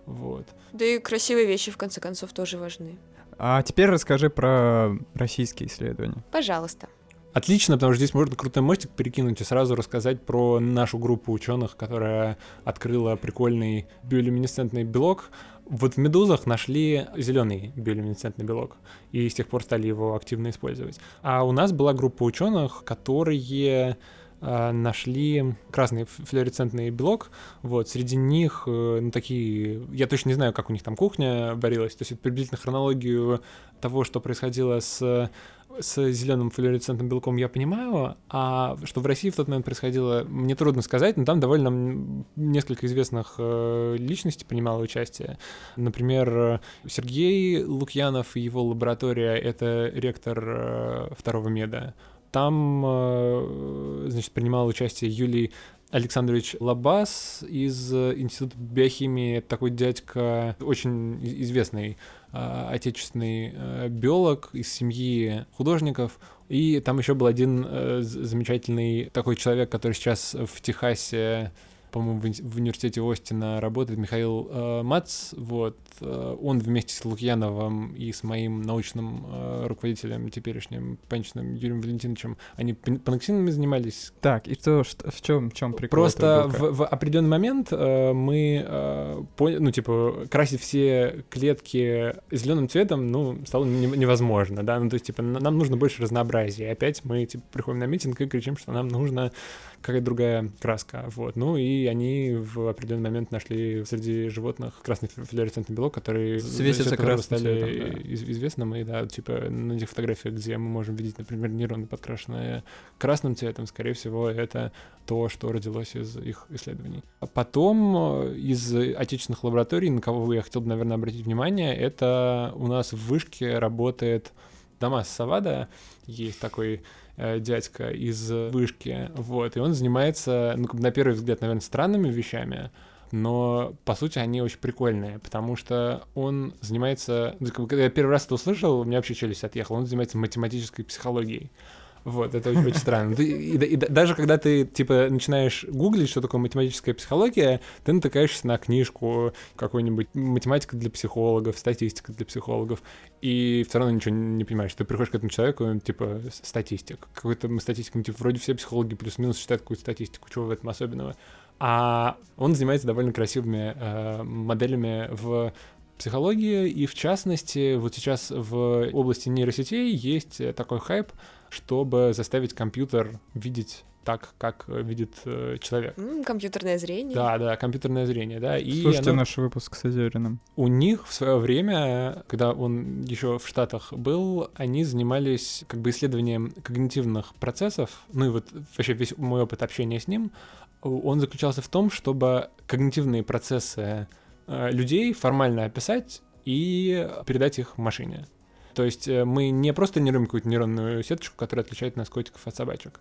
Speaker 1: вот.
Speaker 3: Да и красивые вещи, в конце концов, тоже важны.
Speaker 4: А теперь расскажи про российские исследования.
Speaker 3: Пожалуйста.
Speaker 1: Отлично, потому что здесь можно крутой мостик перекинуть и сразу рассказать про нашу группу ученых, которая открыла прикольный биолюминесцентный белок. Вот в медузах нашли зеленый биолюминесцентный белок, и с тех пор стали его активно использовать. А у нас была группа ученых, которые нашли красный флуоресцентный белок, вот, среди них, э, ну, такие, я точно не знаю, как у них там кухня варилась, то есть приблизительно хронологию того, что происходило с с зеленым флуоресцентным белком я понимаю, а что в России в тот момент происходило, мне трудно сказать, но там довольно несколько известных э, личностей принимало участие. Например, Сергей Лукьянов и его лаборатория — это ректор э, второго меда. Там, э, значит, принимал участие Юлий Александрович Лабас из Института биохимии, такой дядька, очень известный э, отечественный э, биолог из семьи художников. И там еще был один э, замечательный такой человек, который сейчас в Техасе по-моему, в, университете Остина работает Михаил э, Мац, вот, э, он вместе с Лукьяновым и с моим научным э, руководителем теперешним, Панчиным Юрием Валентиновичем, они паноксинами занимались.
Speaker 4: Так, и что, что в чем, в чем прикол
Speaker 1: Просто в, в определенный момент э, мы э, поняли, ну, типа, красить все клетки зеленым цветом, ну, стало не, невозможно, да, ну, то есть, типа, нам нужно больше разнообразия, и опять мы, типа, приходим на митинг и кричим, что нам нужно какая-то другая краска, вот, ну, и они в определенный момент нашли среди животных красный флуоресцентный белок, который
Speaker 4: светится красным
Speaker 1: стали цветом, да. известным, и да, типа на этих фотографиях, где мы можем видеть, например, нейроны, подкрашенные красным цветом, скорее всего, это то, что родилось из их исследований. Потом э, из отечественных лабораторий, на кого я хотел бы, наверное, обратить внимание, это у нас в вышке работает Дамас Савада, есть такой дядька из вышки, вот, и он занимается, ну, на первый взгляд, наверное, странными вещами, но по сути они очень прикольные, потому что он занимается, ну, когда я первый раз это услышал, у меня вообще челюсть отъехала, он занимается математической психологией. Вот, это очень, странно. Ты, и, и, и даже когда ты, типа, начинаешь гуглить, что такое математическая психология, ты натыкаешься на книжку какой-нибудь математика для психологов, статистика для психологов, и все равно ничего не понимаешь. Ты приходишь к этому человеку, он, типа, статистик. Какой-то статистик, ну, типа, вроде все психологи плюс-минус считают какую-то статистику, чего в этом особенного. А он занимается довольно красивыми э, моделями в психологии, и в частности, вот сейчас в области нейросетей есть такой хайп, чтобы заставить компьютер видеть так, как видит э, человек.
Speaker 3: Mm, компьютерное зрение.
Speaker 1: Да, да, компьютерное зрение, да.
Speaker 4: И Слушайте оно... наш выпуск с Озериным.
Speaker 1: У них в свое время, когда он еще в Штатах был, они занимались как бы исследованием когнитивных процессов. Ну и вот вообще весь мой опыт общения с ним, он заключался в том, чтобы когнитивные процессы э, людей формально описать и передать их машине. То есть э, мы не просто тренируем какую-то нейронную сеточку, которая отличает нас котиков от собачек,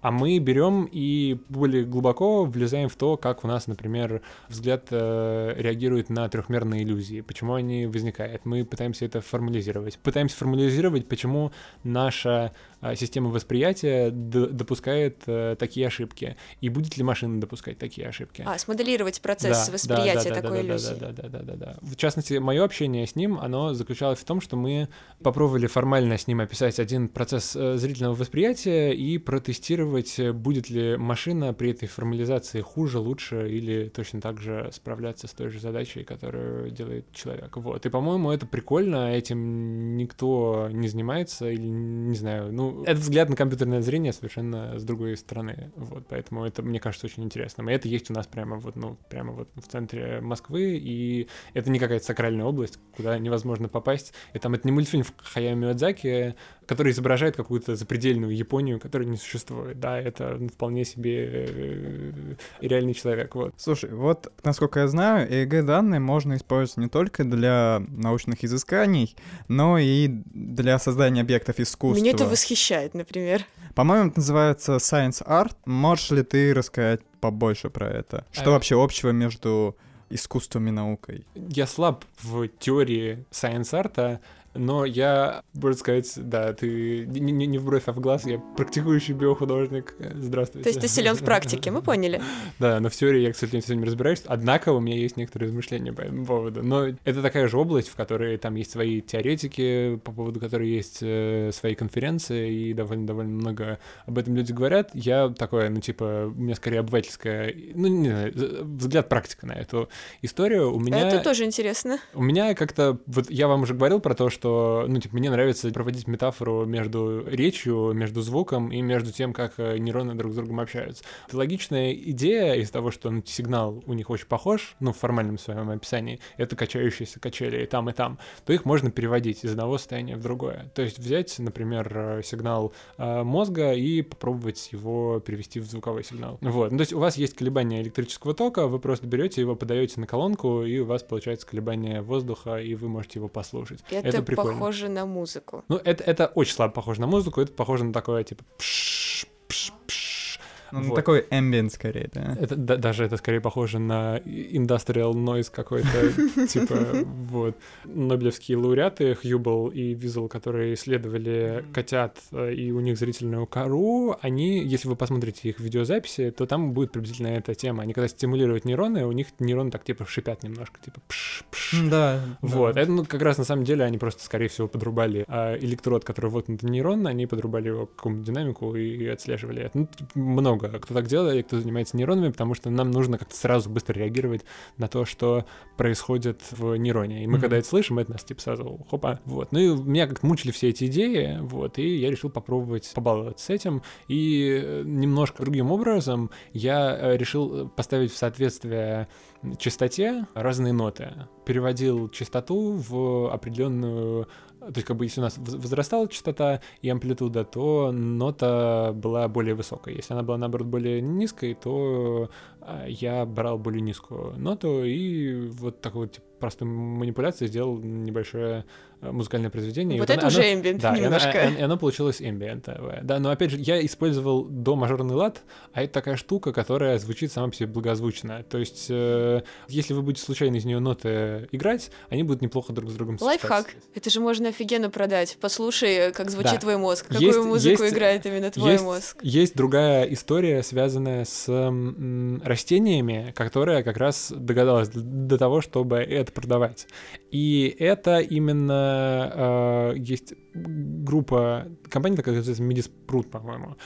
Speaker 1: а мы берем и более глубоко влезаем в то, как у нас, например, взгляд э, реагирует на трехмерные иллюзии, почему они возникают. Мы пытаемся это формализировать. Пытаемся формализировать, почему наша система восприятия допускает э, такие ошибки, и будет ли машина допускать такие ошибки.
Speaker 3: А, смоделировать процесс да, восприятия
Speaker 1: да, да,
Speaker 3: такой
Speaker 1: да,
Speaker 3: иллюзии.
Speaker 1: Да, да, да, да, да, да. В частности, мое общение с ним, оно заключалось в том, что мы попробовали формально с ним описать один процесс э, зрительного восприятия и протестировать, будет ли машина при этой формализации хуже, лучше или точно так же справляться с той же задачей, которую делает человек. Вот. И, по-моему, это прикольно, этим никто не занимается, или не знаю, ну, это взгляд на компьютерное зрение совершенно с другой стороны. Вот, поэтому это, мне кажется, очень интересным. И это есть у нас прямо вот, ну, прямо вот в центре Москвы, и это не какая-то сакральная область, куда невозможно попасть. И там это не мультфильм Хаяо Миядзаки, который изображает какую-то запредельную Японию, которая не существует. Да, это вполне себе э, реальный человек. Вот.
Speaker 4: Слушай, вот, насколько я знаю, ЭЭГ данные можно использовать не только для научных изысканий, но и для создания объектов искусства.
Speaker 3: Меня это восхищает, например.
Speaker 4: По-моему, это называется Science Art. Можешь ли ты рассказать побольше про это? Что а... вообще общего между искусством и наукой?
Speaker 1: Я слаб в теории science арта, но я, можно сказать, да, ты не, не, не в бровь, а в глаз, я практикующий биохудожник. Здравствуйте.
Speaker 3: То есть ты силен в практике, мы поняли.
Speaker 1: Да, но в теории я, к сожалению, не разбираюсь, однако у меня есть некоторые размышления по этому поводу. Но это такая же область, в которой там есть свои теоретики, по поводу которой есть э, свои конференции, и довольно-довольно много об этом люди говорят. Я такой, ну, типа, у меня скорее обывательская, ну, не знаю, взгляд практика на эту историю. У меня...
Speaker 3: Это тоже интересно.
Speaker 1: У меня как-то, вот я вам уже говорил про то, что что, ну, типа, мне нравится проводить метафору между речью, между звуком и между тем, как э, нейроны друг с другом общаются. Это логичная идея из того, что ну, сигнал у них очень похож, ну, в формальном своем описании, это качающиеся качели и там, и там, то их можно переводить из одного состояния в другое. То есть взять, например, э, сигнал э, мозга и попробовать его перевести в звуковой сигнал. Вот. Ну, то есть у вас есть колебания электрического тока, вы просто берете его, подаете на колонку, и у вас получается колебание воздуха, и вы можете его послушать.
Speaker 3: Это, это прикольно. похоже на музыку.
Speaker 1: Ну, это, это очень слабо похоже на музыку, это похоже на такое, типа, пш,
Speaker 4: ну, вот. такой ambient скорее, да?
Speaker 1: Это, да, даже это скорее похоже на industrial noise какой-то, типа, вот. Нобелевские лауреаты Хьюбл и Визел, которые исследовали котят, э, и у них зрительную кору, они, если вы посмотрите их видеозаписи, то там будет приблизительно эта тема. Они когда стимулируют нейроны, у них нейроны так типа шипят немножко, типа пш, пш.
Speaker 4: Да.
Speaker 1: Вот. Это ну, как раз на самом деле они просто, скорее всего, подрубали а электрод, который вот на нейрон, они подрубали его какому-то динамику и отслеживали это. Ну, типа, много много кто так делает, кто занимается нейронами, потому что нам нужно как-то сразу быстро реагировать на то, что происходит в нейроне. И мы mm-hmm. когда это слышим, это нас типа сразу хопа. Вот. Ну и меня как-то мучили все эти идеи, вот, и я решил попробовать побаловаться с этим. И э, немножко другим образом я э, решил поставить в соответствие частоте разные ноты. Переводил частоту в определенную то есть, как бы, если у нас возрастала частота и амплитуда, то нота была более высокой. Если она была, наоборот, более низкой, то а, я брал более низкую ноту и вот такой вот типа, простой манипуляцией сделал небольшое музыкальное произведение.
Speaker 3: Вот это
Speaker 1: оно,
Speaker 3: уже ambient
Speaker 1: да,
Speaker 3: немножко.
Speaker 1: И оно, и оно получилось ambient. Да, но опять же, я использовал до мажорный лад, а это такая штука, которая звучит сама по себе благозвучно. То есть, э, если вы будете случайно из нее ноты играть, они будут неплохо друг с другом
Speaker 3: Лайфхак. Это же можно офигенно продать. Послушай, как звучит да. твой мозг, какую есть, музыку есть, играет именно твой
Speaker 1: есть,
Speaker 3: мозг.
Speaker 1: Есть другая история, связанная с м, растениями, которая как раз догадалась до того, чтобы это продавать. И это именно э, есть группа, компания такая называется Медиспрут, по-моему.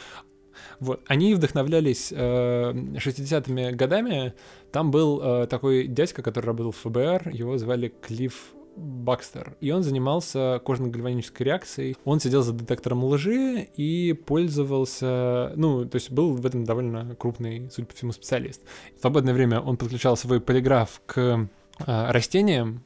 Speaker 1: Вот. Они вдохновлялись э, 60-ми годами. Там был э, такой дядька, который работал в ФБР, его звали Клифф Бакстер. И он занимался кожно-гальванической реакцией. Он сидел за детектором лжи и пользовался... Ну, то есть был в этом довольно крупный, судя по всему, специалист. В свободное время он подключал свой полиграф к э, растениям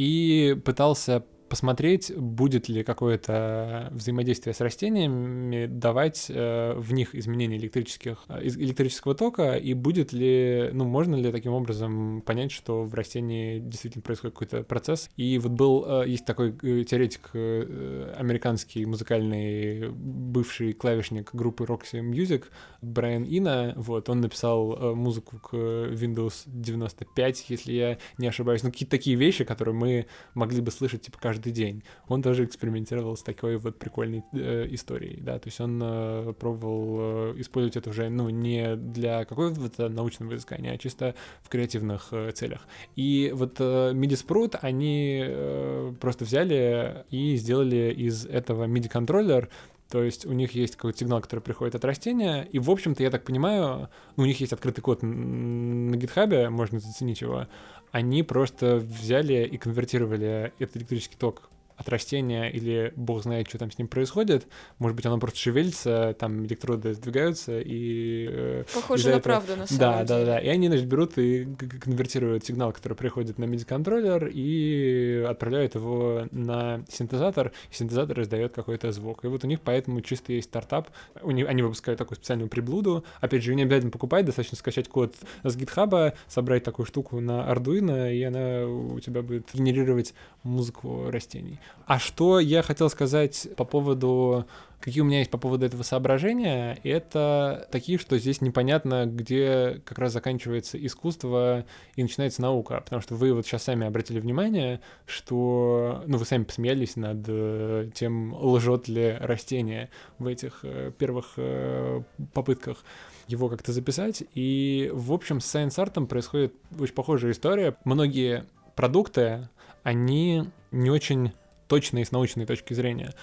Speaker 1: и пытался посмотреть, будет ли какое-то взаимодействие с растениями давать э, в них изменения электрических, э, электрического тока, и будет ли, ну, можно ли таким образом понять, что в растении действительно происходит какой-то процесс. И вот был, э, есть такой теоретик американский музыкальный бывший клавишник группы Roxy Music, Брайан Ина, вот, он написал музыку к Windows 95, если я не ошибаюсь, ну, какие-то такие вещи, которые мы могли бы слышать, типа, каждый каждый день. Он тоже экспериментировал с такой вот прикольной э, историей, да, то есть он э, пробовал э, использовать это уже, ну, не для какого-то научного изыскания, а чисто в креативных э, целях. И вот э, MIDI Sprout они э, просто взяли и сделали из этого MIDI-контроллер то есть у них есть какой-то сигнал, который приходит от растения, и, в общем-то, я так понимаю, ну, у них есть открытый код на гитхабе, можно заценить его, они просто взяли и конвертировали этот электрический ток от растения или бог знает, что там с ним происходит. Может быть, оно просто шевелится, там электроды сдвигаются и...
Speaker 3: Э, Похоже на этого... правду, на самом
Speaker 1: да,
Speaker 3: деле.
Speaker 1: Да, да, да. И они, значит, берут и конвертируют сигнал, который приходит на MIDI-контроллер и отправляют его на синтезатор, и синтезатор издает какой-то звук. И вот у них поэтому чисто есть стартап. У них, они выпускают такую специальную приблуду. Опять же, не обязательно покупать, достаточно скачать код с GitHub, собрать такую штуку на Arduino, и она у тебя будет генерировать музыку растений. А что я хотел сказать по поводу какие у меня есть по поводу этого соображения, это такие, что здесь непонятно, где как раз заканчивается искусство и начинается наука, потому что вы вот сейчас сами обратили внимание, что, ну, вы сами посмеялись над э, тем, лжет ли растение в этих э, первых э, попытках его как-то записать, и, в общем, с Art происходит очень похожая история. Многие продукты, они не очень точные с научной точки зрения.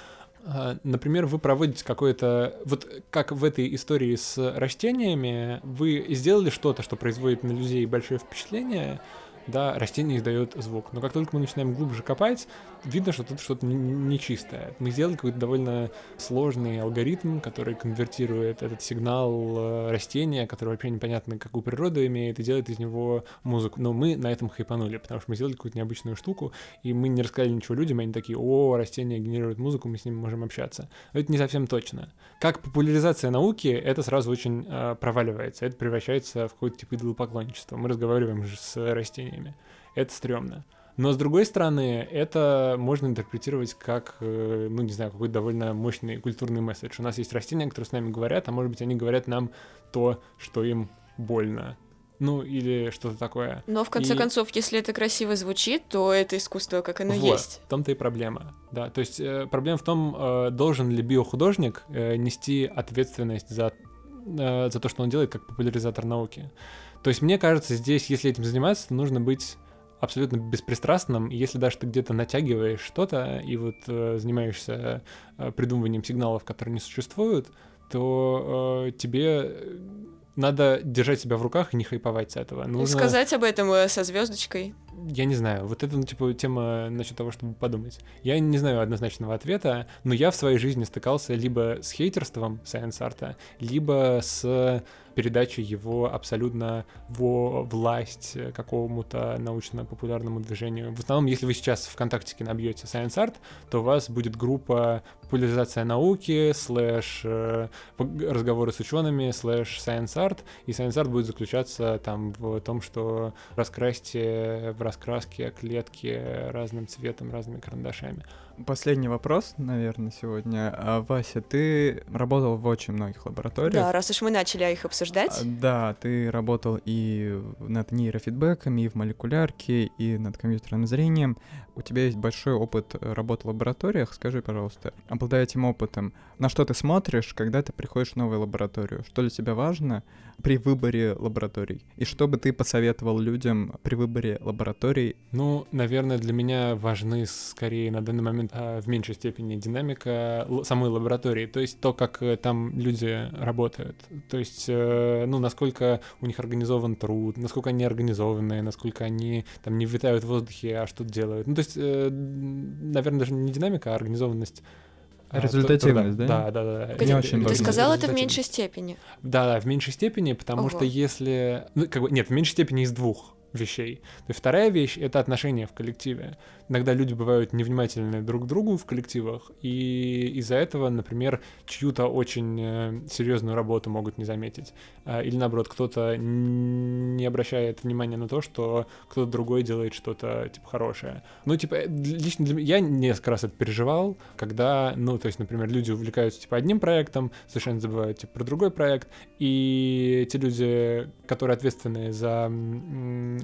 Speaker 1: А, например, вы проводите какое-то... Вот как в этой истории с растениями, вы сделали что-то, что производит на людей большое впечатление, да, растение издает звук. Но как только мы начинаем глубже копать, видно, что тут что-то нечистое. Мы сделали какой-то довольно сложный алгоритм, который конвертирует этот сигнал э, растения, который вообще непонятно, какую природу имеет, и делает из него музыку. Но мы на этом хайпанули, потому что мы сделали какую-то необычную штуку, и мы не рассказали ничего людям, и они такие, о, растение генерирует музыку, мы с ним можем общаться. Но это не совсем точно. Как популяризация науки, это сразу очень э, проваливается, это превращается в какой-то тип идолопоклонничества. Мы разговариваем же с растениями. Это стрёмно. Но с другой стороны, это можно интерпретировать как, э, ну не знаю, какой-то довольно мощный культурный месседж. У нас есть растения, которые с нами говорят, а может быть они говорят нам то, что им больно. Ну, или что-то такое.
Speaker 3: Но в конце и... концов, если это красиво звучит, то это искусство, как оно вот, есть.
Speaker 1: В том-то и проблема. Да, то есть э, проблема в том, э, должен ли биохудожник э, нести ответственность за, э, за то, что он делает, как популяризатор науки. То есть мне кажется, здесь, если этим заниматься, нужно быть абсолютно беспристрастным. если даже ты где-то натягиваешь что-то и вот э, занимаешься э, придумыванием сигналов, которые не существуют, то э, тебе надо держать себя в руках и не хайповать с этого.
Speaker 3: Нужно... Сказать об этом э, со звездочкой.
Speaker 1: Я не знаю. Вот это, ну, типа, тема насчет того, чтобы подумать. Я не знаю однозначного ответа, но я в своей жизни стыкался либо с хейтерством Art, либо с передачей его абсолютно во власть какому-то научно-популярному движению. В основном, если вы сейчас ВКонтакте набьете Science Art, то у вас будет группа популяризация науки, слэш э, разговоры с учеными, слэш Science Art, и Science Art будет заключаться там в том, что раскрасьте в раскраске клетки разным цветом, разными карандашами.
Speaker 4: Последний вопрос, наверное, сегодня. А, Вася, ты работал в очень многих лабораториях.
Speaker 3: Да, раз уж мы начали их обсуждать. А,
Speaker 4: да, ты работал и над нейрофидбэками, и в молекулярке, и над компьютерным зрением. У тебя есть большой опыт работы в лабораториях. Скажи, пожалуйста, обладая этим опытом, на что ты смотришь, когда ты приходишь в новую лабораторию? Что для тебя важно при выборе лабораторий? И что бы ты посоветовал людям при выборе лабораторий?
Speaker 1: Ну, наверное, для меня важны скорее на данный момент а, в меньшей степени динамика самой лаборатории, то есть то, как э, там люди работают, то есть, э, ну, насколько у них организован труд, насколько они организованные, насколько они там не витают в воздухе, а что делают. Ну, то есть, э, наверное, даже не динамика, а организованность
Speaker 4: а, Результативность,
Speaker 1: да? Да, да, да.
Speaker 3: Погоди, не очень ты сказал это в меньшей степени.
Speaker 1: Да, да, в меньшей степени, потому Ого. что если... Ну, как бы, нет, в меньшей степени из двух вещей. То вторая вещь — это отношения в коллективе. Иногда люди бывают невнимательны друг к другу в коллективах, и из-за этого, например, чью-то очень э, серьезную работу могут не заметить. А, или наоборот, кто-то не обращает внимания на то, что кто-то другой делает что-то, типа, хорошее. Ну, типа, лично для меня, я несколько раз это переживал, когда, ну, то есть, например, люди увлекаются, типа, одним проектом, совершенно забывают, типа, про другой проект, и те люди, которые ответственны за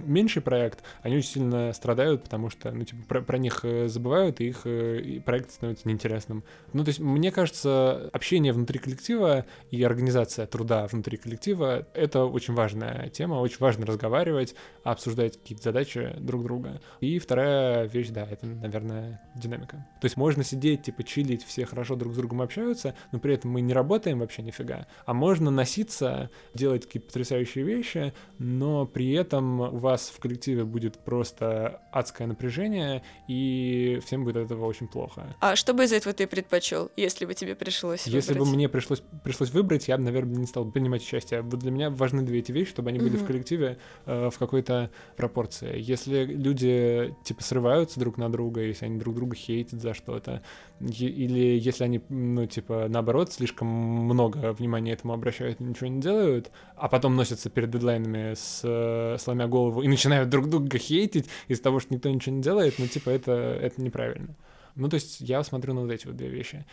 Speaker 1: меньший проект, они очень сильно страдают, потому что, ну, типа, про, про них э, забывают, и их э, и проект становится неинтересным. Ну, то есть, мне кажется, общение внутри коллектива и организация труда внутри коллектива — это очень важная тема, очень важно разговаривать, обсуждать какие-то задачи друг друга. И вторая вещь, да, это, наверное, динамика. То есть можно сидеть, типа, чилить, все хорошо друг с другом общаются, но при этом мы не работаем вообще нифига. А можно носиться, делать какие-то потрясающие вещи, но при этом вас в коллективе будет просто адское напряжение, и всем будет от этого очень плохо.
Speaker 3: А что бы из этого ты предпочел, если бы тебе пришлось
Speaker 1: Если
Speaker 3: выбрать?
Speaker 1: бы мне пришлось, пришлось выбрать, я бы, наверное, не стал принимать участие. Вот для меня важны две эти вещи, чтобы они были в коллективе э, в какой-то пропорции. Если люди, типа, срываются друг на друга, если они друг друга хейтят за что-то, или если они, ну, типа, наоборот, слишком много внимания этому обращают и ничего не делают, а потом носятся перед дедлайнами с, э, сломя голову и начинают друг друга хейтить из-за того, что никто ничего не делает, ну, типа, это, это неправильно. Ну, то есть я смотрю на вот эти вот две вещи.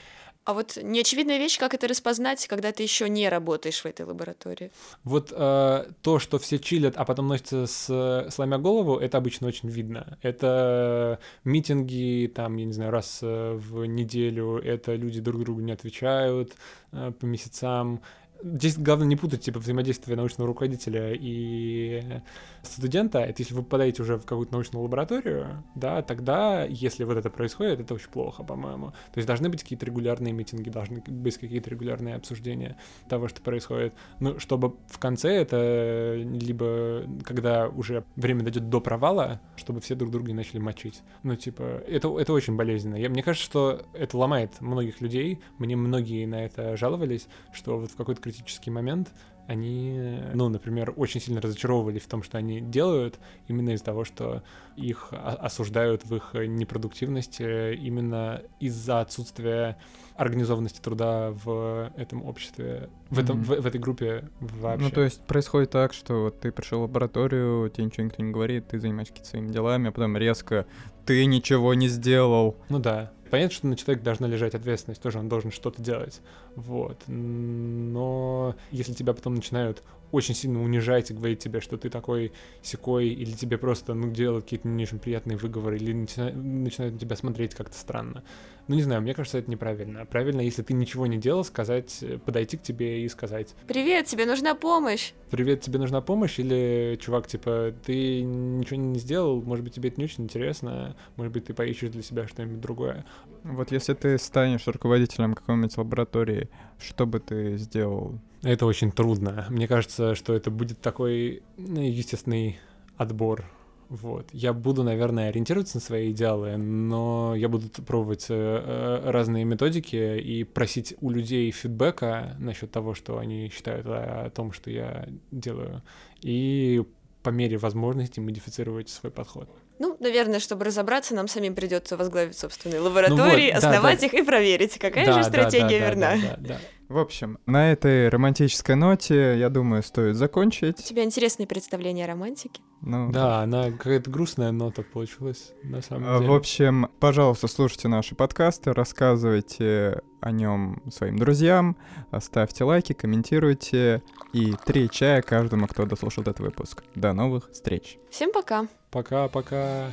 Speaker 3: А вот неочевидная вещь, как это распознать, когда ты еще не работаешь в этой лаборатории.
Speaker 1: Вот э, то, что все чилят, а потом носятся с, сломя голову, это обычно очень видно. Это митинги, там, я не знаю, раз э, в неделю, это люди друг другу не отвечают э, по месяцам. Здесь главное не путать, типа, взаимодействие научного руководителя и студента. Это если вы попадаете уже в какую-то научную лабораторию, да, тогда, если вот это происходит, это очень плохо, по-моему. То есть должны быть какие-то регулярные митинги, должны быть какие-то регулярные обсуждения того, что происходит. Ну, чтобы в конце это либо когда уже время дойдет до провала, чтобы все друг друга не начали мочить. Ну, типа, это, это очень болезненно. Я, мне кажется, что это ломает многих людей. Мне многие на это жаловались, что вот в какой-то критический момент они, ну, например, очень сильно разочаровывались в том, что они делают, именно из-за того, что их осуждают в их непродуктивности именно из-за отсутствия организованности труда в этом обществе, в, этом,
Speaker 4: Мгм.
Speaker 1: в, в этой группе вообще.
Speaker 4: Ну, то есть происходит так, что вот ты пришел в лабораторию, тебе ничего никто не говорит, ты занимаешься какими-то своими делами, а потом резко ты ничего не сделал.
Speaker 1: Ну да. Понятно, что на человека должна лежать ответственность, тоже он должен что-то делать. Вот. Но если тебя потом начинают очень сильно унижать и говорить тебе, что ты такой секой, или тебе просто, ну, делают какие-то не очень приятные выговоры, или начина- начинают на тебя смотреть как-то странно. Ну, не знаю, мне кажется, это неправильно. Правильно, если ты ничего не делал, сказать, э, подойти к тебе и сказать,
Speaker 3: Привет, тебе нужна помощь.
Speaker 1: привет, тебе нужна помощь, или, чувак, типа, ты ничего не сделал, может быть, тебе это не очень интересно, может быть, ты поищешь для себя что-нибудь другое.
Speaker 4: Вот если ты станешь руководителем какой-нибудь лаборатории, что бы ты сделал?
Speaker 1: Это очень трудно. Мне кажется, что это будет такой ну, естественный отбор. Вот. Я буду, наверное, ориентироваться на свои идеалы, но я буду пробовать э, э, разные методики и просить у людей фидбэка насчет того, что они считают о, том, что я делаю, и по мере возможности модифицировать свой подход.
Speaker 3: Ну, наверное, чтобы разобраться, нам самим придется возглавить собственные лаборатории,
Speaker 1: Ну вот, да,
Speaker 3: основать
Speaker 1: да.
Speaker 3: их и проверить, какая
Speaker 1: Да,
Speaker 3: же
Speaker 1: да,
Speaker 3: стратегия
Speaker 1: да, да,
Speaker 3: верна.
Speaker 1: да, да, да.
Speaker 4: В общем, на этой романтической ноте, я думаю, стоит
Speaker 3: У
Speaker 4: закончить.
Speaker 3: тебя интересные представления о романтике.
Speaker 4: Ну,
Speaker 1: Да, она какая-то грустная нота получилась, на самом
Speaker 4: А,
Speaker 1: деле.
Speaker 4: В общем, пожалуйста, слушайте наши подкасты, рассказывайте о нем своим друзьям, ставьте лайки, комментируйте и три чая каждому, кто дослушал этот выпуск. До новых встреч!
Speaker 3: Всем пока!
Speaker 1: Пока-пока.